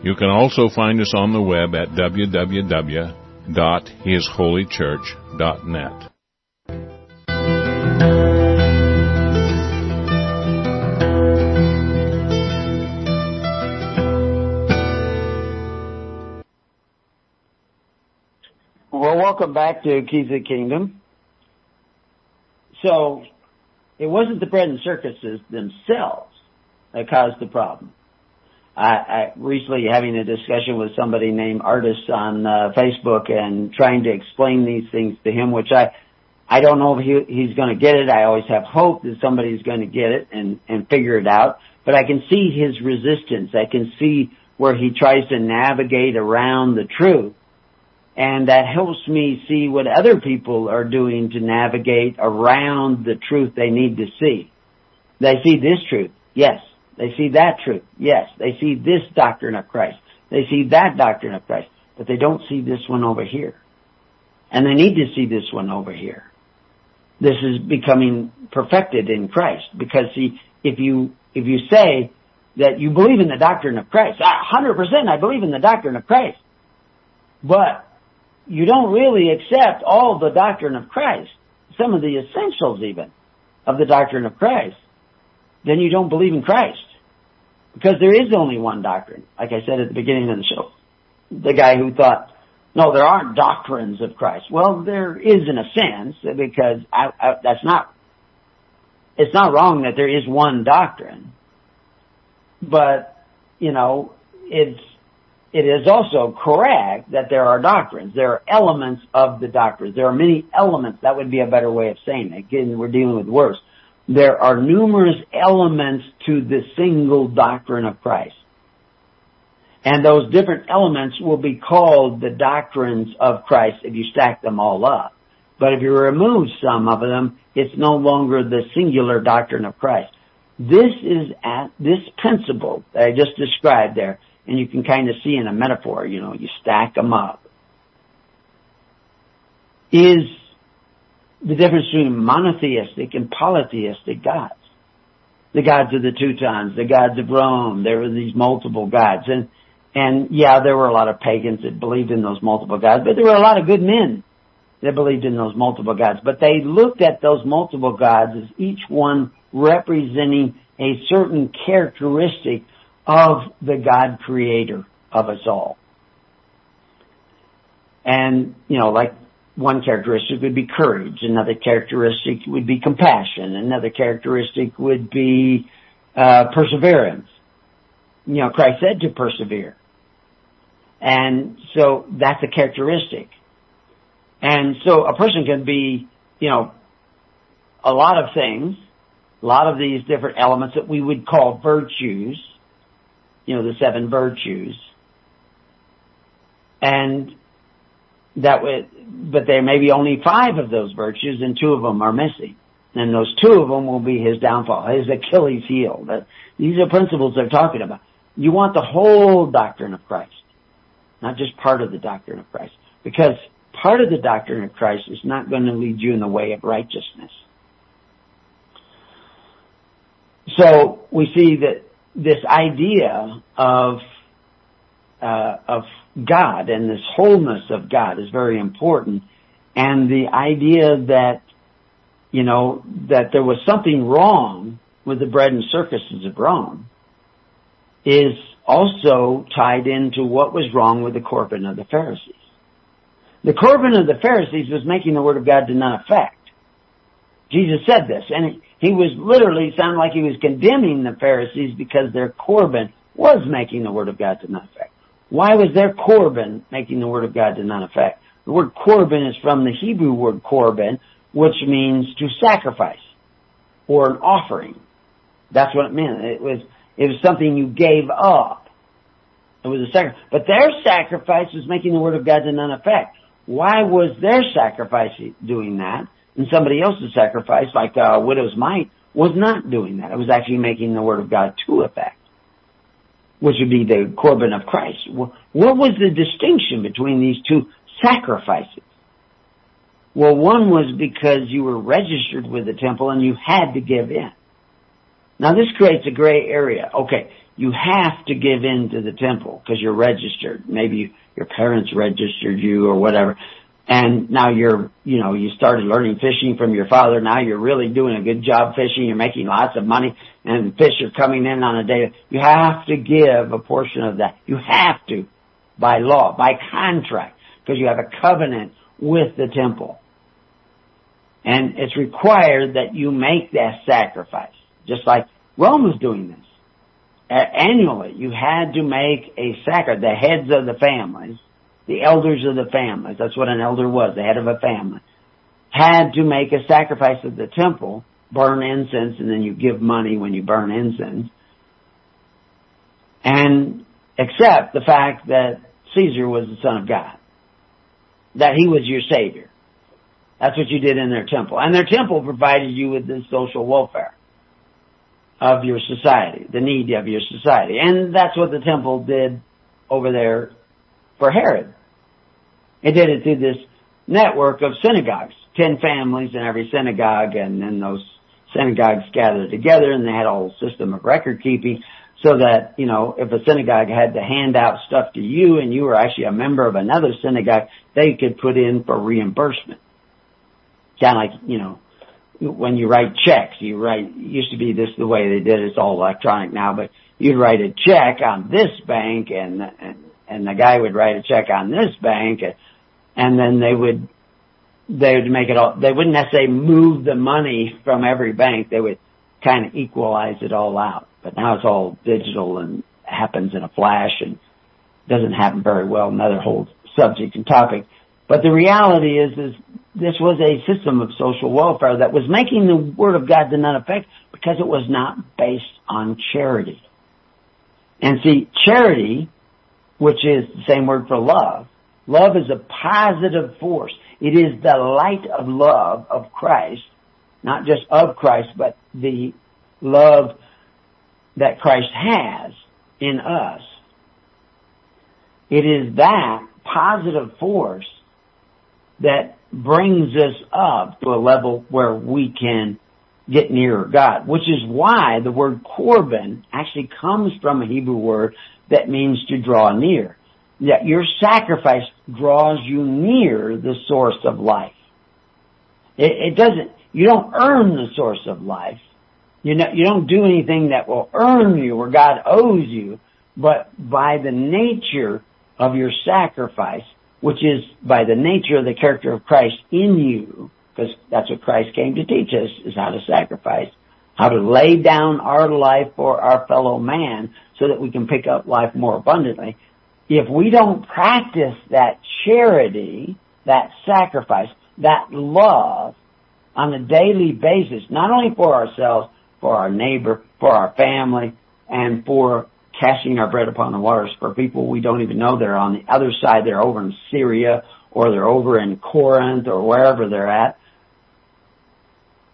You can also find us on the web at www.hisholychurch.net. Well, welcome back to Keys of the Kingdom. So, it wasn't the bread and circuses themselves that caused the problem. I, I recently having a discussion with somebody named Artis on uh, Facebook and trying to explain these things to him, which I I don't know if he, he's going to get it. I always have hope that somebody's going to get it and and figure it out. But I can see his resistance. I can see where he tries to navigate around the truth. And that helps me see what other people are doing to navigate around the truth they need to see. They see this truth. Yes. They see that truth. Yes. They see this doctrine of Christ. They see that doctrine of Christ. But they don't see this one over here. And they need to see this one over here. This is becoming perfected in Christ. Because see, if you, if you say that you believe in the doctrine of Christ, 100% I believe in the doctrine of Christ. But you don't really accept all the doctrine of Christ, some of the essentials even of the doctrine of Christ, then you don't believe in Christ. Because there is only one doctrine, like I said at the beginning of the show. The guy who thought, no, there aren't doctrines of Christ. Well, there is in a sense, because I, I, that's not, it's not wrong that there is one doctrine. But, you know, it's, it is also correct that there are doctrines. There are elements of the doctrines. There are many elements. That would be a better way of saying it. Again, we're dealing with words. There are numerous elements to the single doctrine of Christ. And those different elements will be called the doctrines of Christ if you stack them all up. But if you remove some of them, it's no longer the singular doctrine of Christ. This is at this principle that I just described there and you can kind of see in a metaphor, you know, you stack them up, is the difference between monotheistic and polytheistic gods. The gods of the Teutons, the gods of Rome, there were these multiple gods. And, and yeah, there were a lot of pagans that believed in those multiple gods, but there were a lot of good men that believed in those multiple gods. But they looked at those multiple gods as each one representing a certain characteristic of the God creator of us all. And, you know, like one characteristic would be courage, another characteristic would be compassion, another characteristic would be uh, perseverance. You know, Christ said to persevere. And so that's a characteristic. And so a person can be, you know, a lot of things, a lot of these different elements that we would call virtues, you know, the seven virtues. And that would, but there may be only five of those virtues and two of them are missing. And those two of them will be his downfall, his Achilles heel. These are principles they're talking about. You want the whole doctrine of Christ, not just part of the doctrine of Christ. Because part of the doctrine of Christ is not going to lead you in the way of righteousness. So we see that this idea of uh, of God and this wholeness of God is very important, and the idea that you know that there was something wrong with the bread and circuses of Rome is also tied into what was wrong with the Corban of the Pharisees. The Corban of the Pharisees was making the word of God to none effect. Jesus said this, and he was literally sounded like he was condemning the Pharisees because their Corban was making the word of God to none effect. Why was their Corban making the word of God to none effect? The word Corban is from the Hebrew word Korban, which means to sacrifice or an offering. That's what it meant. It was it was something you gave up. It was a sacrifice, but their sacrifice was making the word of God to none effect. Why was their sacrifice doing that? And somebody else's sacrifice, like a widow's mite, was not doing that. It was actually making the word of God to effect, which would be the Corban of Christ. What was the distinction between these two sacrifices? Well, one was because you were registered with the temple and you had to give in. Now this creates a gray area. Okay, you have to give in to the temple because you're registered. Maybe your parents registered you or whatever. And now you're, you know, you started learning fishing from your father. Now you're really doing a good job fishing. You're making lots of money and fish are coming in on a day. You have to give a portion of that. You have to by law, by contract, because you have a covenant with the temple. And it's required that you make that sacrifice, just like Rome was doing this annually, you had to make a sacrifice. The heads of the families, the elders of the families, that's what an elder was, the head of a family, had to make a sacrifice at the temple, burn incense, and then you give money when you burn incense, and accept the fact that Caesar was the son of God. That he was your savior. That's what you did in their temple. And their temple provided you with the social welfare of your society, the need of your society. And that's what the temple did over there for Herod. It did it through this network of synagogues, ten families in every synagogue, and then those synagogues gathered together and they had a whole system of record keeping so that, you know, if a synagogue had to hand out stuff to you and you were actually a member of another synagogue, they could put in for reimbursement. Kind of like, you know, when you write checks, you write, used to be this the way they did it, it's all electronic now, but you'd write a check on this bank and, and, and the guy would write a check on this bank and, and then they would, they would make it all, they wouldn't necessarily move the money from every bank, they would kind of equalize it all out. But now it's all digital and happens in a flash and doesn't happen very well, another whole subject and topic. But the reality is, is this was a system of social welfare that was making the Word of God to none effect because it was not based on charity. And see, charity, which is the same word for love, love is a positive force. It is the light of love of Christ, not just of Christ, but the love that Christ has in us. It is that positive force that brings us up to a level where we can get nearer God, which is why the word Corban actually comes from a Hebrew word that means to draw near. That your sacrifice draws you near the source of life. It, it doesn't, you don't earn the source of life. You know, you don't do anything that will earn you or God owes you, but by the nature of your sacrifice, which is by the nature of the character of Christ in you, because that's what Christ came to teach us, is how to sacrifice, how to lay down our life for our fellow man so that we can pick up life more abundantly. If we don't practice that charity, that sacrifice, that love on a daily basis, not only for ourselves, for our neighbor, for our family, and for casting our bread upon the waters for people we don't even know they're on the other side. They're over in Syria or they're over in Corinth or wherever they're at.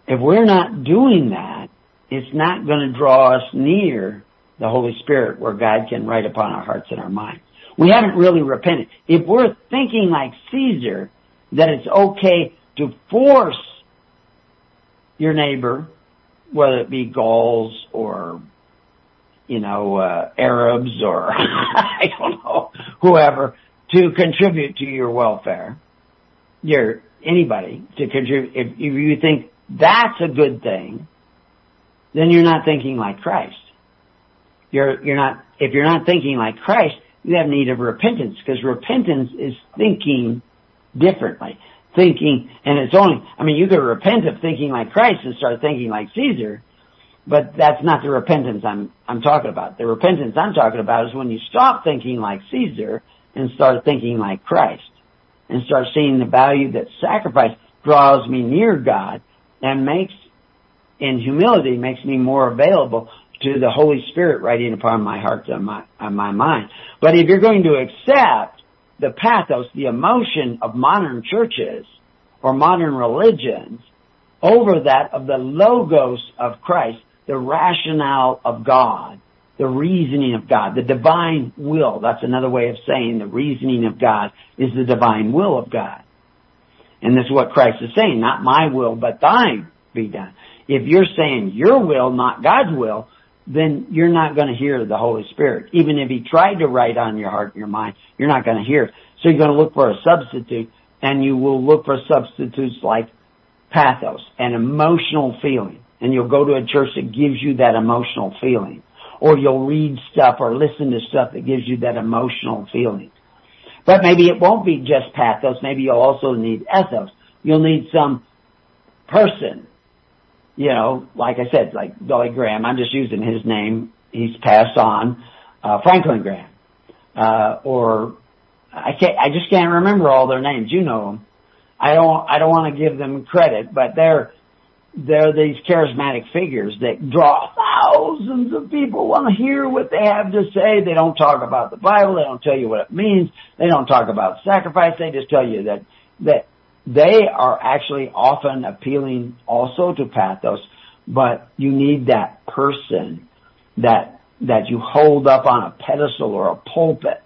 If we're not doing that, it's not going to draw us near the Holy Spirit where God can write upon our hearts and our minds. We haven't really repented. If we're thinking like Caesar, that it's okay to force your neighbor, whether it be Gauls or you know, uh, Arabs or I don't know, whoever to contribute to your welfare. Your, anybody to contribute. If, if you think that's a good thing, then you're not thinking like Christ. You're, you're not, if you're not thinking like Christ, you have need of repentance because repentance is thinking differently. Thinking, and it's only, I mean, you could repent of thinking like Christ and start thinking like Caesar, but that's not the repentance I'm, I'm talking about. The repentance I'm talking about is when you stop thinking like Caesar and start thinking like Christ and start seeing the value that sacrifice draws me near God and makes, in humility, makes me more available to the Holy Spirit writing upon my heart and my, and my mind. But if you're going to accept the pathos, the emotion of modern churches or modern religions over that of the logos of Christ, the rationale of God, the reasoning of God, the divine will. That's another way of saying the reasoning of God is the divine will of God. And this is what Christ is saying, not my will, but thine be done. If you're saying your will, not God's will, then you're not going to hear the Holy Spirit. Even if He tried to write on your heart and your mind, you're not going to hear. So you're going to look for a substitute, and you will look for substitutes like pathos, an emotional feeling. And you'll go to a church that gives you that emotional feeling. Or you'll read stuff or listen to stuff that gives you that emotional feeling. But maybe it won't be just pathos. Maybe you'll also need ethos. You'll need some person. You know, like I said, like Billy Graham. I'm just using his name. He's passed on. Uh, Franklin Graham. Uh, or I can't, I just can't remember all their names. You know them. I don't, I don't want to give them credit, but they're, they're these charismatic figures that draw thousands of people want to hear what they have to say. They don't talk about the Bible. They don't tell you what it means. They don't talk about sacrifice. They just tell you that, that they are actually often appealing also to pathos, but you need that person that, that you hold up on a pedestal or a pulpit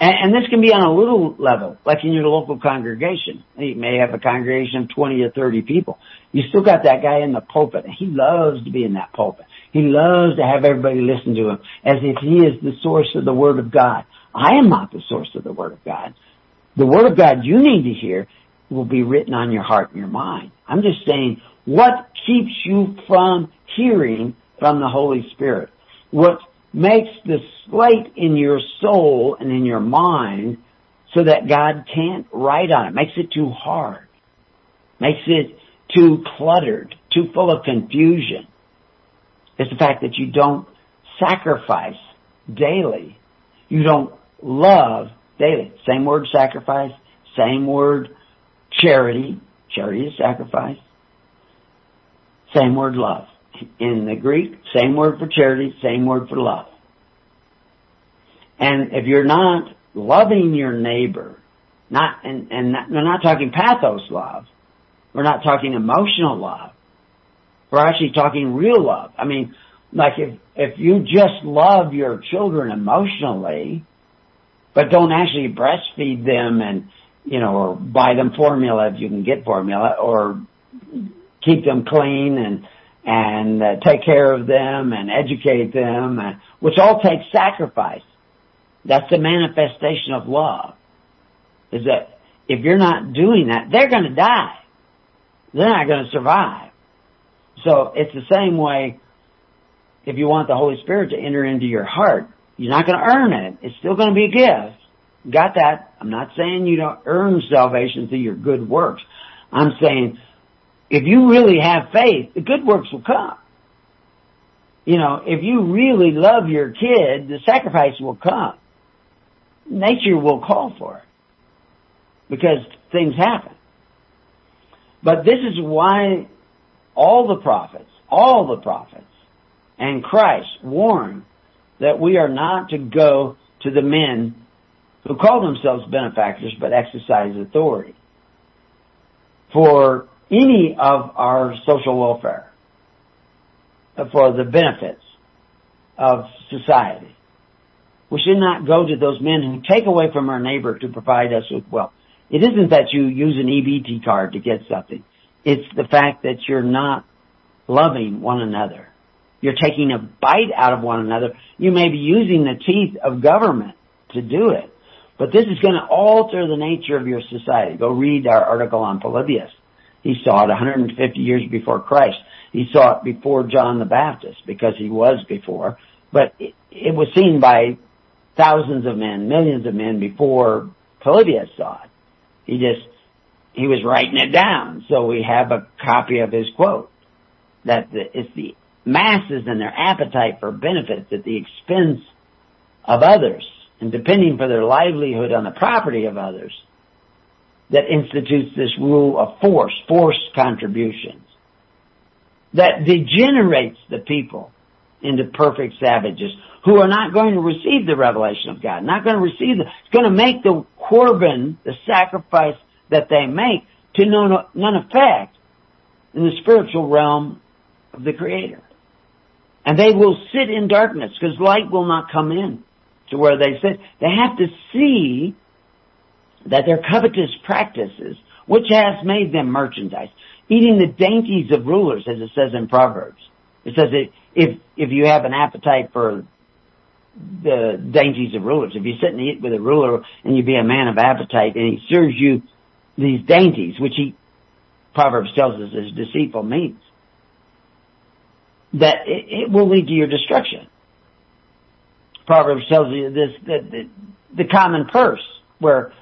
and, and, this can be on a little level, like in your local congregation. You may have a congregation of 20 or 30 people. You still got that guy in the pulpit. He loves to be in that pulpit. He loves to have everybody listen to him as if he is the source of the Word of God. I am not the source of the Word of God. The Word of God you need to hear will be written on your heart and your mind. I'm just saying, what keeps you from hearing from the Holy Spirit? What makes the slate in your soul and in your mind so that God can't write on it, makes it too hard, makes it too cluttered, too full of confusion. It's the fact that you don't sacrifice daily. You don't love daily. Same word sacrifice, same word charity. Charity is sacrifice. Same word love in the Greek, same word for charity, same word for love. And if you're not loving your neighbor, not, and, and not, we're not talking pathos love, we're not talking emotional love, we're actually talking real love. I mean, like if, if you just love your children emotionally, but don't actually breastfeed them and, you know, or buy them formula if you can get formula, or keep them clean and and uh, take care of them and educate them, and, which all takes sacrifice. That's the manifestation of love. Is that if you're not doing that, they're going to die. They're not going to survive. So it's the same way if you want the Holy Spirit to enter into your heart, you're not going to earn it. It's still going to be a gift. Got that? I'm not saying you don't earn salvation through your good works. I'm saying if you really have faith, the good works will come. You know, if you really love your kid, the sacrifice will come. Nature will call for it. Because things happen. But this is why all the prophets, all the prophets, and Christ warn that we are not to go to the men who call themselves benefactors but exercise authority. For any of our social welfare for the benefits of society. We should not go to those men who take away from our neighbor to provide us with wealth. It isn't that you use an EBT card to get something. It's the fact that you're not loving one another. You're taking a bite out of one another. You may be using the teeth of government to do it. But this is going to alter the nature of your society. Go read our article on Polybius. He saw it 150 years before Christ. He saw it before John the Baptist because he was before, but it, it was seen by thousands of men, millions of men before Polybius saw it. He just, he was writing it down. So we have a copy of his quote that the, it's the masses and their appetite for benefits at the expense of others and depending for their livelihood on the property of others that institutes this rule of force, forced contributions, that degenerates the people into perfect savages who are not going to receive the revelation of God, not going to receive the, it's going to make the korban, the sacrifice that they make, to none, none effect in the spiritual realm of the Creator. And they will sit in darkness because light will not come in to where they sit. They have to see that their covetous practices, which has made them merchandise, eating the dainties of rulers, as it says in Proverbs. It says that if, if you have an appetite for the dainties of rulers, if you sit and eat with a ruler and you be a man of appetite and he serves you these dainties, which he, Proverbs tells us is deceitful means, that it, it will lead to your destruction. Proverbs tells you this, that the, the common purse, where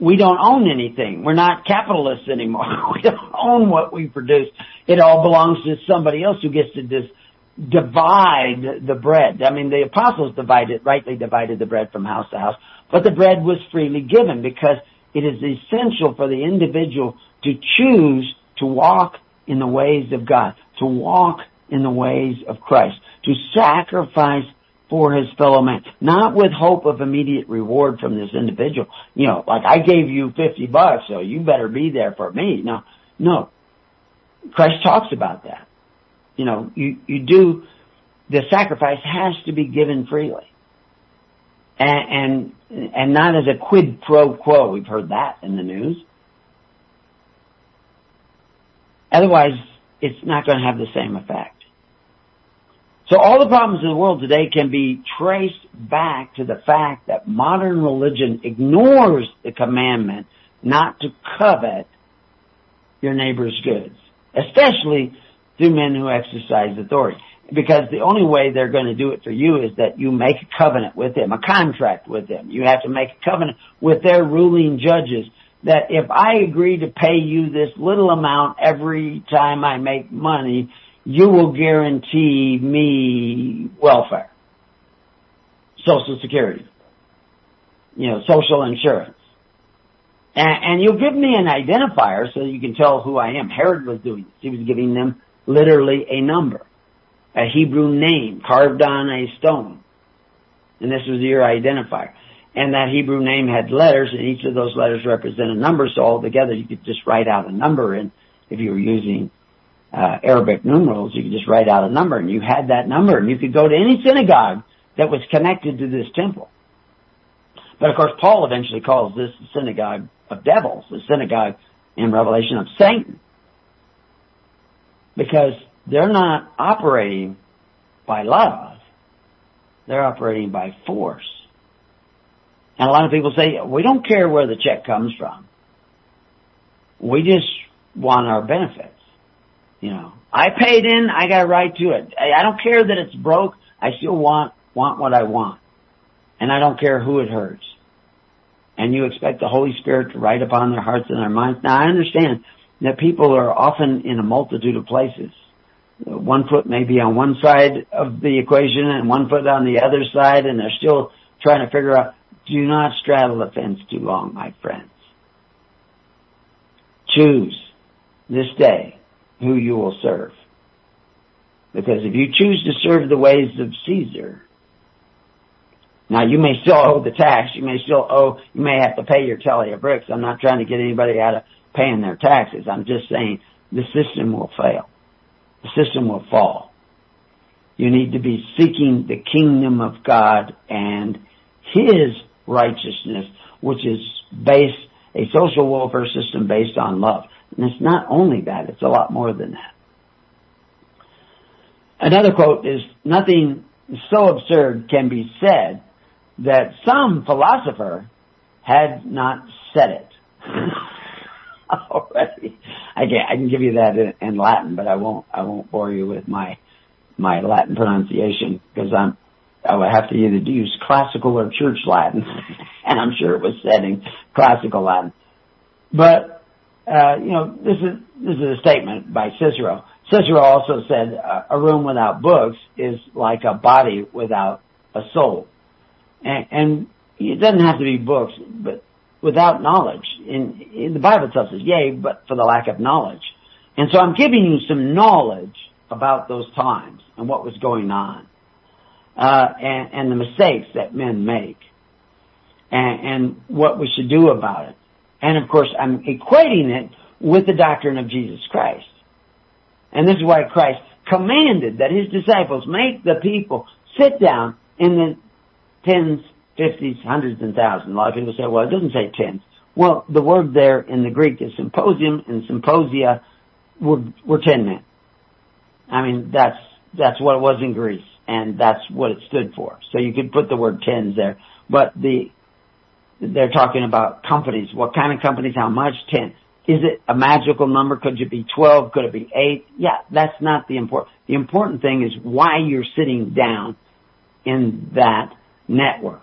we don't own anything. We're not capitalists anymore. we don't own what we produce. It all belongs to somebody else who gets to dis- divide the bread. I mean, the apostles divided, rightly divided the bread from house to house, but the bread was freely given because it is essential for the individual to choose to walk in the ways of God, to walk in the ways of Christ, to sacrifice for his fellow man, not with hope of immediate reward from this individual. You know, like I gave you 50 bucks, so you better be there for me. No, no. Christ talks about that. You know, you, you do, the sacrifice has to be given freely. And, and, and not as a quid pro quo. We've heard that in the news. Otherwise, it's not going to have the same effect. So all the problems in the world today can be traced back to the fact that modern religion ignores the commandment not to covet your neighbor's goods, especially through men who exercise authority. Because the only way they're going to do it for you is that you make a covenant with them, a contract with them. You have to make a covenant with their ruling judges that if I agree to pay you this little amount every time I make money, you will guarantee me welfare, social security, you know, social insurance. And, and you'll give me an identifier so you can tell who I am. Herod was doing this. He was giving them literally a number, a Hebrew name carved on a stone. And this was your identifier. And that Hebrew name had letters and each of those letters represented a number. So altogether you could just write out a number and if you were using uh, Arabic numerals, you could just write out a number and you had that number and you could go to any synagogue that was connected to this temple. But of course, Paul eventually calls this the synagogue of devils, the synagogue in Revelation of Satan. Because they're not operating by love. They're operating by force. And a lot of people say, we don't care where the check comes from. We just want our benefits. You know, I paid in, I got a right to it. I don't care that it's broke. I still want, want what I want. And I don't care who it hurts. And you expect the Holy Spirit to write upon their hearts and their minds. Now I understand that people are often in a multitude of places. One foot may be on one side of the equation and one foot on the other side and they're still trying to figure out, do not straddle the fence too long, my friends. Choose this day who you will serve. Because if you choose to serve the ways of Caesar, now you may still owe the tax, you may still owe, you may have to pay your tally of bricks. I'm not trying to get anybody out of paying their taxes. I'm just saying the system will fail. The system will fall. You need to be seeking the kingdom of God and His righteousness, which is based, a social welfare system based on love. And it's not only that, it's a lot more than that. Another quote is, nothing so absurd can be said that some philosopher had not said it. Already. I can, I can give you that in, in Latin, but I won't, I won't bore you with my, my Latin pronunciation because I'm, I would have to either use classical or church Latin, and I'm sure it was said in classical Latin. But you know, this is this is a statement by Cicero. Cicero also said uh, a room without books is like a body without a soul, and, and it doesn't have to be books, but without knowledge. In, in the Bible itself says, "Yea, but for the lack of knowledge." And so I'm giving you some knowledge about those times and what was going on, uh, and, and the mistakes that men make, and, and what we should do about it. And of course, I'm equating it with the doctrine of Jesus Christ. And this is why Christ commanded that his disciples make the people sit down in the tens, fifties, hundreds, and thousands. A lot of people say, well, it doesn't say tens. Well, the word there in the Greek is symposium, and symposia were, were ten men. I mean, that's, that's what it was in Greece, and that's what it stood for. So you could put the word tens there. But the, they're talking about companies. What kind of companies? How much? Ten. Is it a magical number? Could it be 12? Could it be 8? Yeah, that's not the important. The important thing is why you're sitting down in that network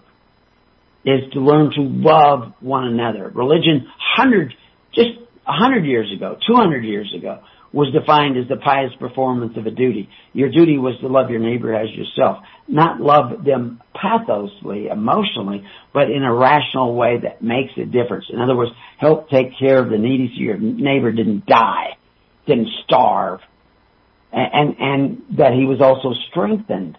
is to learn to love one another. Religion, hundred, just a hundred years ago, 200 years ago, was defined as the pious performance of a duty. Your duty was to love your neighbor as yourself. Not love them pathosly, emotionally, but in a rational way that makes a difference. In other words, help take care of the needy so your neighbor didn't die, didn't starve, and, and that he was also strengthened.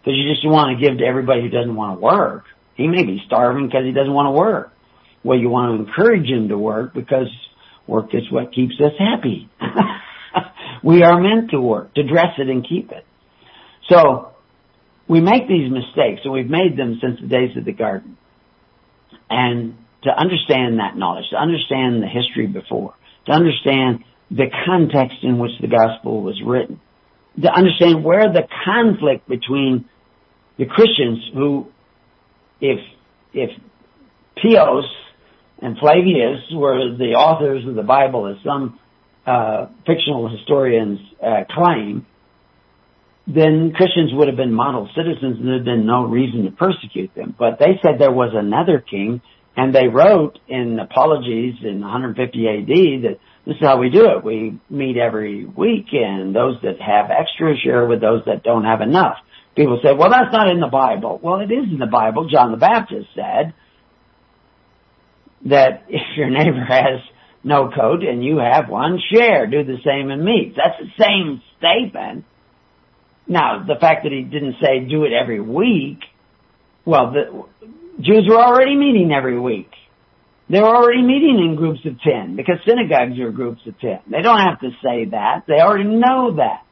Because you just want to give to everybody who doesn't want to work. He may be starving because he doesn't want to work. Well, you want to encourage him to work because work is what keeps us happy. we are meant to work, to dress it and keep it. So, we make these mistakes, and we've made them since the days of the garden. And to understand that knowledge, to understand the history before, to understand the context in which the gospel was written, to understand where the conflict between the Christians who, if, if Piso and Flavius were the authors of the Bible as some uh, fictional historians uh, claim, then Christians would have been model citizens and there'd been no reason to persecute them. But they said there was another king and they wrote in Apologies in 150 AD that this is how we do it. We meet every week and those that have extra share with those that don't have enough. People say, well that's not in the Bible. Well it is in the Bible. John the Baptist said that if your neighbor has no coat and you have one, share. Do the same in meat. That's the same statement. Now, the fact that he didn't say do it every week, well, the Jews were already meeting every week. They're already meeting in groups of 10 because synagogues are groups of 10. They don't have to say that. They already know that.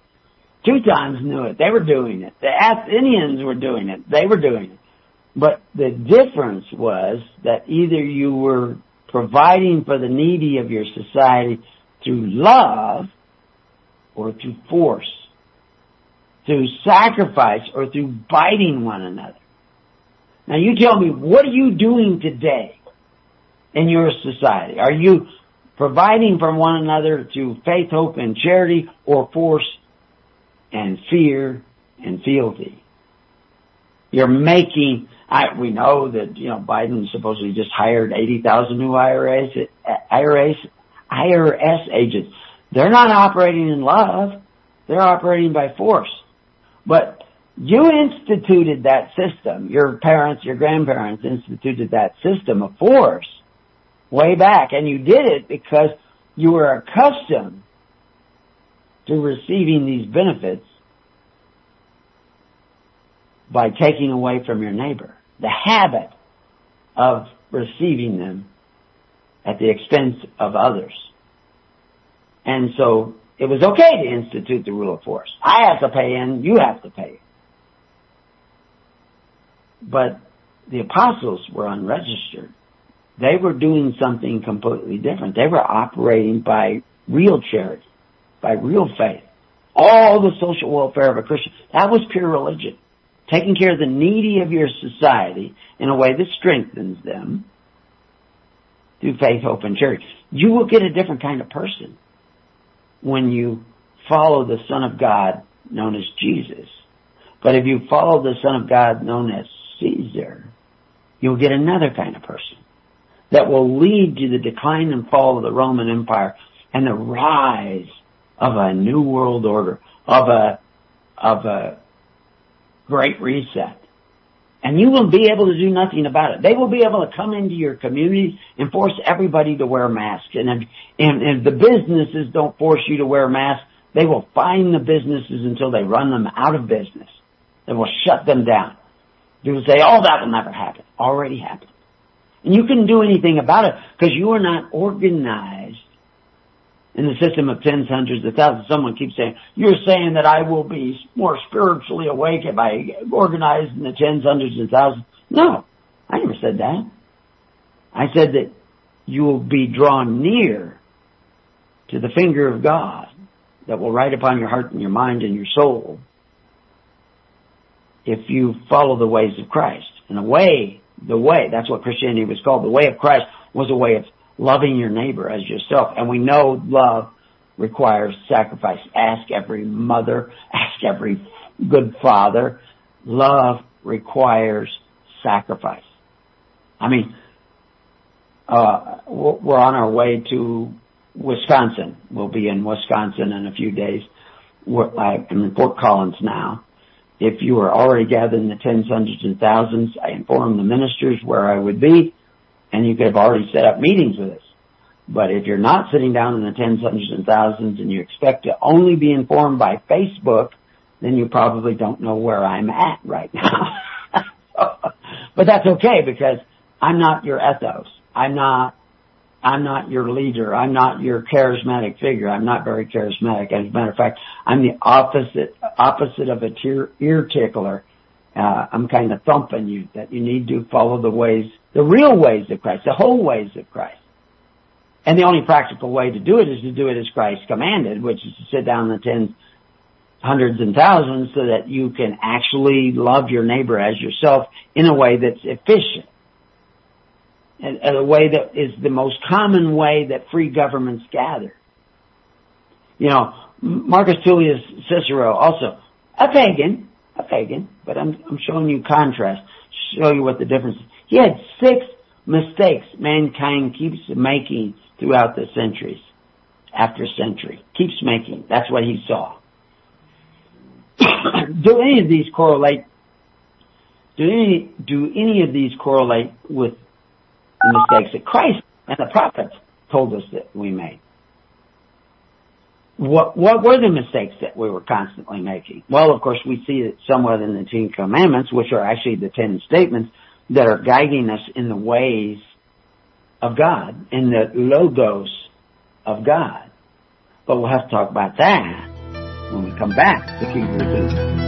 Teutons knew it. They were doing it. The Athenians were doing it. They were doing it. But the difference was that either you were providing for the needy of your society through love or through force, through sacrifice or through biting one another. Now you tell me, what are you doing today in your society? Are you providing for one another through faith, hope, and charity or force and fear and fealty? You're making we know that, you know, Biden supposedly just hired 80,000 new IRS agents. They're not operating in love. They're operating by force. But you instituted that system. Your parents, your grandparents instituted that system of force way back. And you did it because you were accustomed to receiving these benefits by taking away from your neighbor. The habit of receiving them at the expense of others. And so it was okay to institute the rule of force. I have to pay in, you have to pay. But the apostles were unregistered. They were doing something completely different. They were operating by real charity, by real faith. All the social welfare of a Christian. That was pure religion taking care of the needy of your society in a way that strengthens them through faith, hope, and charity. You will get a different kind of person when you follow the Son of God known as Jesus. But if you follow the Son of God known as Caesar, you'll get another kind of person that will lead to the decline and fall of the Roman Empire and the rise of a new world order, of a, of a great reset. And you will be able to do nothing about it. They will be able to come into your community and force everybody to wear masks. And if, and if the businesses don't force you to wear masks, they will fine the businesses until they run them out of business. They will shut them down. People say, oh, that will never happen. Already happened. And you couldn't do anything about it because you are not organized in the system of tens, hundreds of thousands. Someone keeps saying, you're saying that I will be more spiritually awake if I organize in the tens, hundreds, and thousands. No, I never said that. I said that you will be drawn near to the finger of God that will write upon your heart and your mind and your soul if you follow the ways of Christ. And the way, the way, that's what Christianity was called. The way of Christ was a way of loving your neighbor as yourself. And we know love requires sacrifice. Ask every mother, ask every good father. Love requires sacrifice. I mean, uh, we're on our way to Wisconsin. We'll be in Wisconsin in a few days. We're, I'm in Fort Collins now. If you are already gathering the tens, hundreds, and thousands, I informed the ministers where I would be, and you could have already set up meetings with us. But if you're not sitting down in the tens, hundreds, and thousands, and you expect to only be informed by Facebook, then you probably don't know where I'm at right now. but that's okay because I'm not your ethos. I'm not I'm not your leader. I'm not your charismatic figure. I'm not very charismatic. As a matter of fact, I'm the opposite opposite of a tear, ear tickler. Uh, I'm kind of thumping you that you need to follow the ways, the real ways of Christ, the whole ways of Christ. And the only practical way to do it is to do it as Christ commanded, which is to sit down in the tens, hundreds, and thousands so that you can actually love your neighbor as yourself in a way that's efficient And a way that is the most common way that free governments gather. You know, Marcus Tullius Cicero also a pagan, a pagan, but I'm I'm showing you contrast, show you what the difference is. He had six mistakes mankind keeps making throughout the centuries, after century, keeps making. That's what he saw. do any of these correlate? Do any do any of these correlate with the mistakes that Christ and the prophets told us that we made. What, what were the mistakes that we were constantly making? Well, of course, we see it somewhat in the Ten Commandments, which are actually the Ten Statements that are guiding us in the ways of God, in the logos of God. But we'll have to talk about that when we come back to King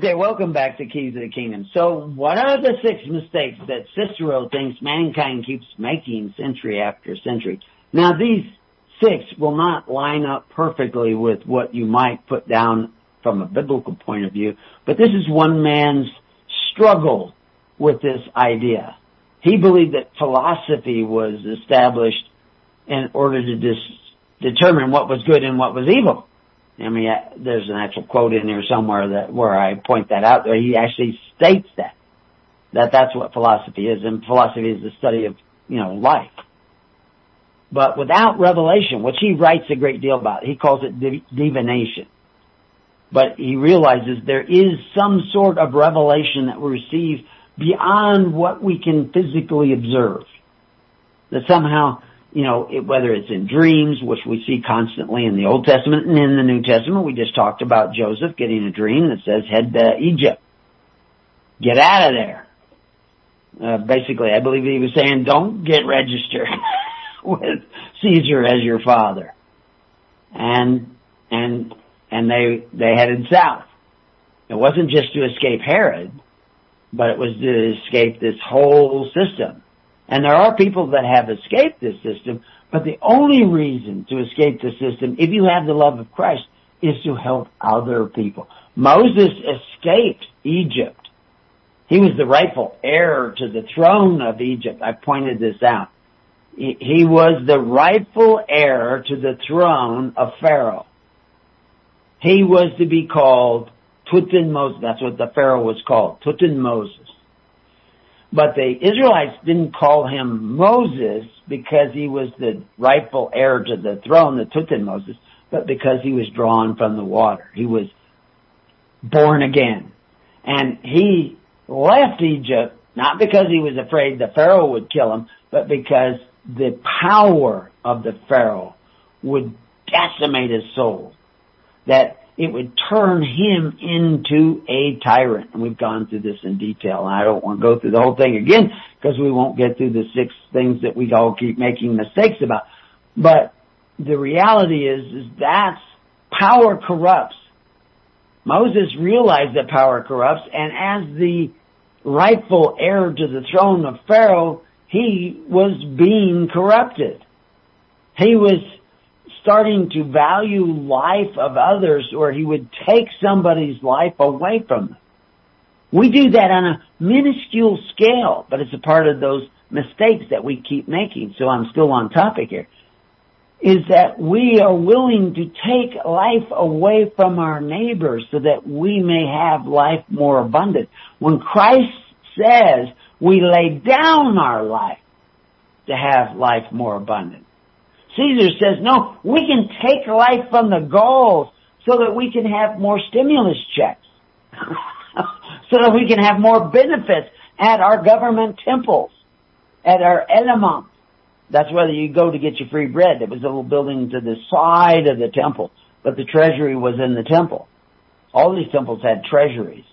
Kingdom. welcome back to Keys of the Kingdom. So what are the six mistakes that Cicero thinks mankind keeps making century after century? Now these six will not line up perfectly with what you might put down from a biblical point of view, but this is one man's struggle with this idea. He believed that philosophy was established in order to dis- determine what was good and what was evil. I mean, there's an actual quote in there somewhere that where I point that out. There, he actually states that that that's what philosophy is, and philosophy is the study of you know life. But without revelation, which he writes a great deal about, he calls it divination. But he realizes there is some sort of revelation that we receive beyond what we can physically observe. That somehow you know, whether it's in dreams, which we see constantly in the Old Testament and in the New Testament, we just talked about Joseph getting a dream that says head to Egypt. Get out of there. Uh, basically, I believe he was saying don't get registered with Caesar as your father. And, and, and they, they headed south. It wasn't just to escape Herod, but it was to escape this whole system and there are people that have escaped this system, but the only reason to escape the system, if you have the love of Christ, is to help other people. Moses escaped Egypt. He was the rightful heir to the throne of Egypt. I pointed this out. He was the rightful heir to the throne of Pharaoh. He was to be called Tutin Moses. That's what the Pharaoh was called, Tutin Moses. But the Israelites didn't call him Moses because he was the rightful heir to the throne, the Tutmosis, but because he was drawn from the water. He was born again. And he left Egypt not because he was afraid the Pharaoh would kill him, but because the power of the Pharaoh would decimate his soul. That it would turn him into a tyrant. And we've gone through this in detail. And I don't want to go through the whole thing again because we won't get through the six things that we all keep making mistakes about. But the reality is, is that power corrupts. Moses realized that power corrupts and as the rightful heir to the throne of Pharaoh, he was being corrupted. He was starting to value life of others or he would take somebody's life away from them. We do that on a minuscule scale, but it's a part of those mistakes that we keep making. So I'm still on topic here. Is that we are willing to take life away from our neighbors so that we may have life more abundant. When Christ says we lay down our life to have life more abundant. Caesar says, no, we can take life from the Gauls so that we can have more stimulus checks. so that we can have more benefits at our government temples, at our elements. That's where you go to get your free bread. It was a little building to the side of the temple, but the treasury was in the temple. All these temples had treasuries.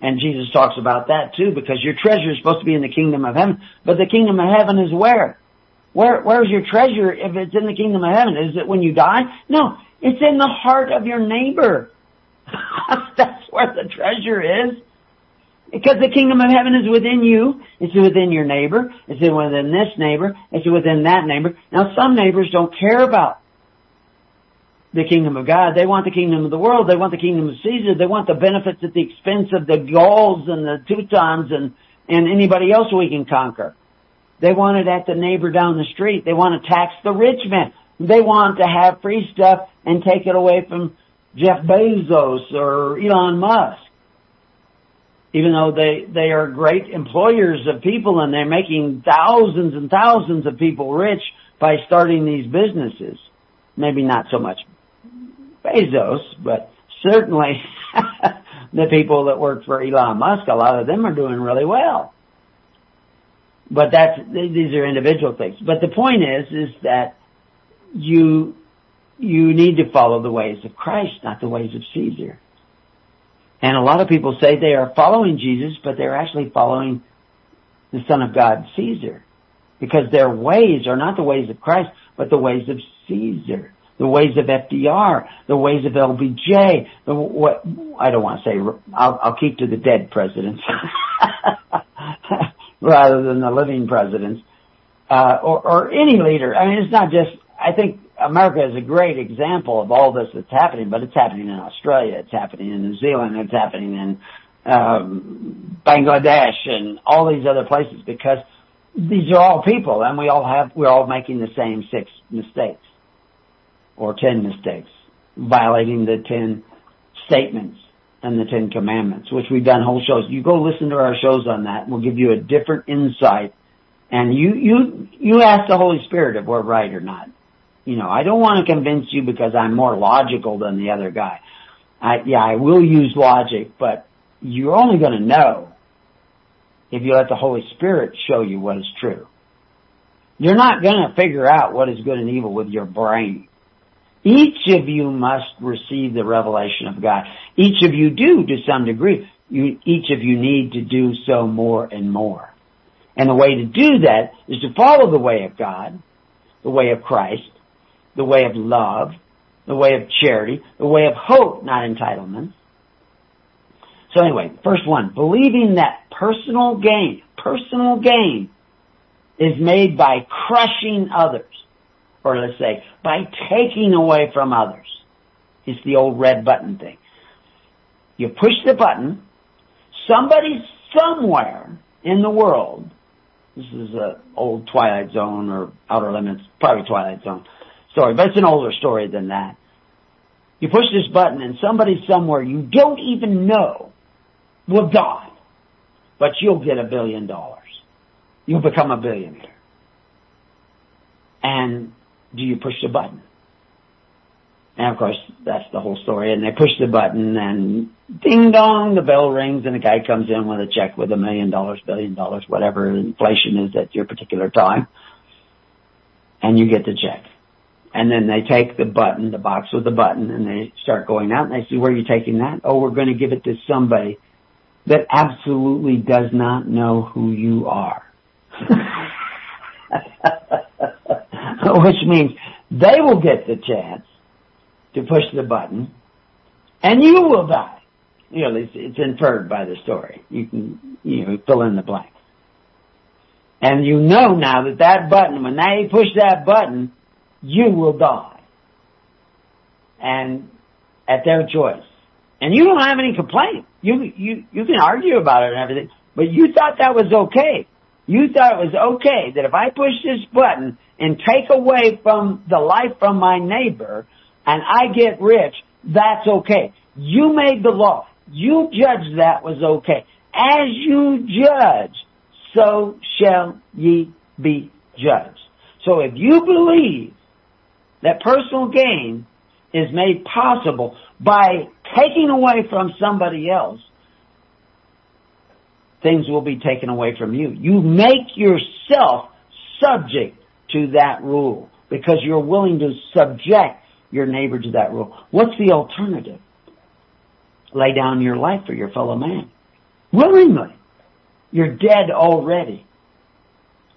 And Jesus talks about that too, because your treasure is supposed to be in the kingdom of heaven. But the kingdom of heaven is where? Where, where's your treasure if it's in the kingdom of heaven? Is it when you die? No, it's in the heart of your neighbor. That's where the treasure is. Because the kingdom of heaven is within you, it's within your neighbor, it's within this neighbor, it's within that neighbor. Now some neighbors don't care about the kingdom of God. They want the kingdom of the world. They want the kingdom of Caesar. They want the benefits at the expense of the Gauls and the Teutons and, and anybody else we can conquer. They want it at the neighbor down the street. They want to tax the rich man. They want to have free stuff and take it away from Jeff Bezos or Elon Musk. Even though they, they are great employers of people and they're making thousands and thousands of people rich by starting these businesses. Maybe not so much Bezos, but certainly the people that work for Elon Musk, a lot of them are doing really well. But that's, these are individual things. But the point is, is that you, you need to follow the ways of Christ, not the ways of Caesar. And a lot of people say they are following Jesus, but they're actually following the Son of God, Caesar. Because their ways are not the ways of Christ, but the ways of Caesar. The ways of FDR, the ways of LBJ, the what, I don't want to say, I'll, I'll keep to the dead presidents. rather than the living presidents, uh, or, or any leader. I mean, it's not just, I think America is a great example of all this that's happening, but it's happening in Australia, it's happening in New Zealand, it's happening in um, Bangladesh and all these other places because these are all people and we all have, we're all making the same six mistakes or ten mistakes, violating the ten statements and the Ten Commandments, which we've done whole shows. You go listen to our shows on that. We'll give you a different insight. And you, you, you ask the Holy Spirit if we're right or not. You know, I don't want to convince you because I'm more logical than the other guy. I, yeah, I will use logic, but you're only going to know if you let the Holy Spirit show you what is true. You're not going to figure out what is good and evil with your brain. Each of you must receive the revelation of God. Each of you do to some degree. You, each of you need to do so more and more. And the way to do that is to follow the way of God, the way of Christ, the way of love, the way of charity, the way of hope, not entitlement. So anyway, first one, believing that personal gain, personal gain is made by crushing others or let's say, by taking away from others. It's the old red button thing. You push the button, somebody somewhere in the world, this is an old Twilight Zone or Outer Limits, probably Twilight Zone story, but it's an older story than that. You push this button and somebody somewhere you don't even know will die. but you'll get a billion dollars. You'll become a billionaire. And do you push the button? And of course, that's the whole story. And they push the button and ding dong, the bell rings and a guy comes in with a check with a million dollars, billion dollars, whatever inflation is at your particular time. And you get the check. And then they take the button, the box with the button, and they start going out and they see, where are you taking that? Oh, we're going to give it to somebody that absolutely does not know who you are. Which means they will get the chance to push the button and you will die. You know, it's, it's inferred by the story. You can, you know, fill in the blank. And you know now that that button, when they push that button, you will die. And at their choice. And you don't have any complaint. You, you, you can argue about it and everything, but you thought that was okay. You thought it was okay that if I push this button and take away from the life from my neighbor and I get rich, that's okay. You made the law. You judged that was okay. As you judge, so shall ye be judged. So if you believe that personal gain is made possible by taking away from somebody else, things will be taken away from you. You make yourself subject to that rule because you're willing to subject your neighbor to that rule. What's the alternative? Lay down your life for your fellow man. Willingly. You're dead already.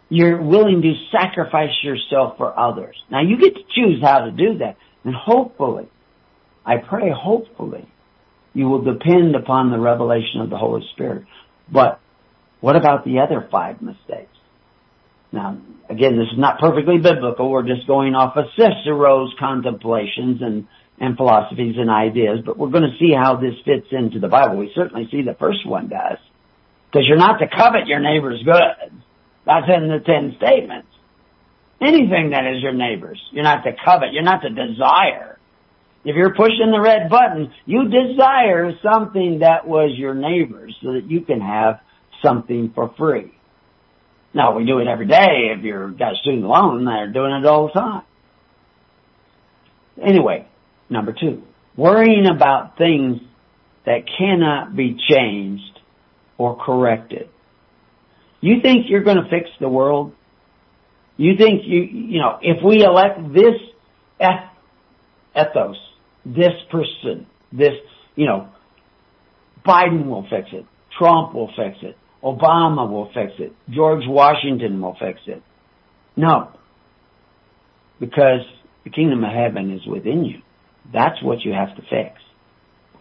You're willing to sacrifice yourself for others. Now you get to choose how to do that. And hopefully, I pray hopefully, you will depend upon the revelation of the Holy Spirit. But what about the other five mistakes? Now, again, this is not perfectly biblical. We're just going off of Cicero's contemplations and, and philosophies and ideas, but we're going to see how this fits into the Bible. We certainly see the first one does. Because you're not to covet your neighbor's goods. That's in the ten statements. Anything that is your neighbor's. You're not to covet. You're not to desire. If you're pushing the red button, you desire something that was your neighbor's so that you can have something for free. Now we do it every day. If you've got a student loan, they're doing it all the time. Anyway, number two, worrying about things that cannot be changed or corrected. You think you're going to fix the world? You think you, you know, if we elect this ethos, this person, this, you know, Biden will fix it. Trump will fix it. Obama will fix it. George Washington will fix it. No. Because the kingdom of heaven is within you. That's what you have to fix.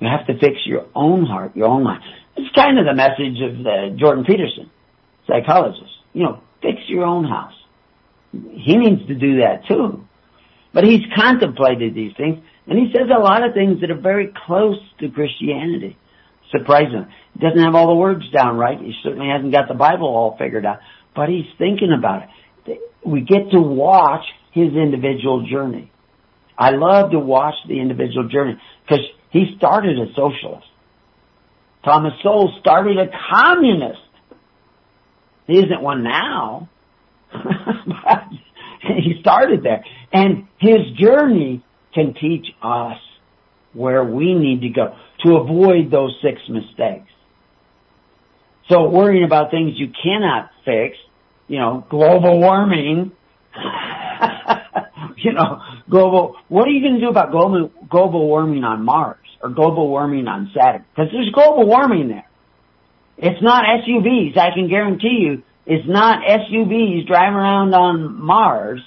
You have to fix your own heart, your own mind. It's kind of the message of the Jordan Peterson, psychologist. You know, fix your own house. He needs to do that too. But he's contemplated these things, and he says a lot of things that are very close to Christianity. Surprisingly. He doesn't have all the words down right. He certainly hasn't got the Bible all figured out. But he's thinking about it. We get to watch his individual journey. I love to watch the individual journey because he started a socialist. Thomas Sowell started a communist. He isn't one now. he started there. And his journey can teach us where we need to go to avoid those six mistakes. So worrying about things you cannot fix, you know, global warming, you know, global, what are you going to do about global, global warming on Mars or global warming on Saturn? Because there's global warming there. It's not SUVs, I can guarantee you, it's not SUVs driving around on Mars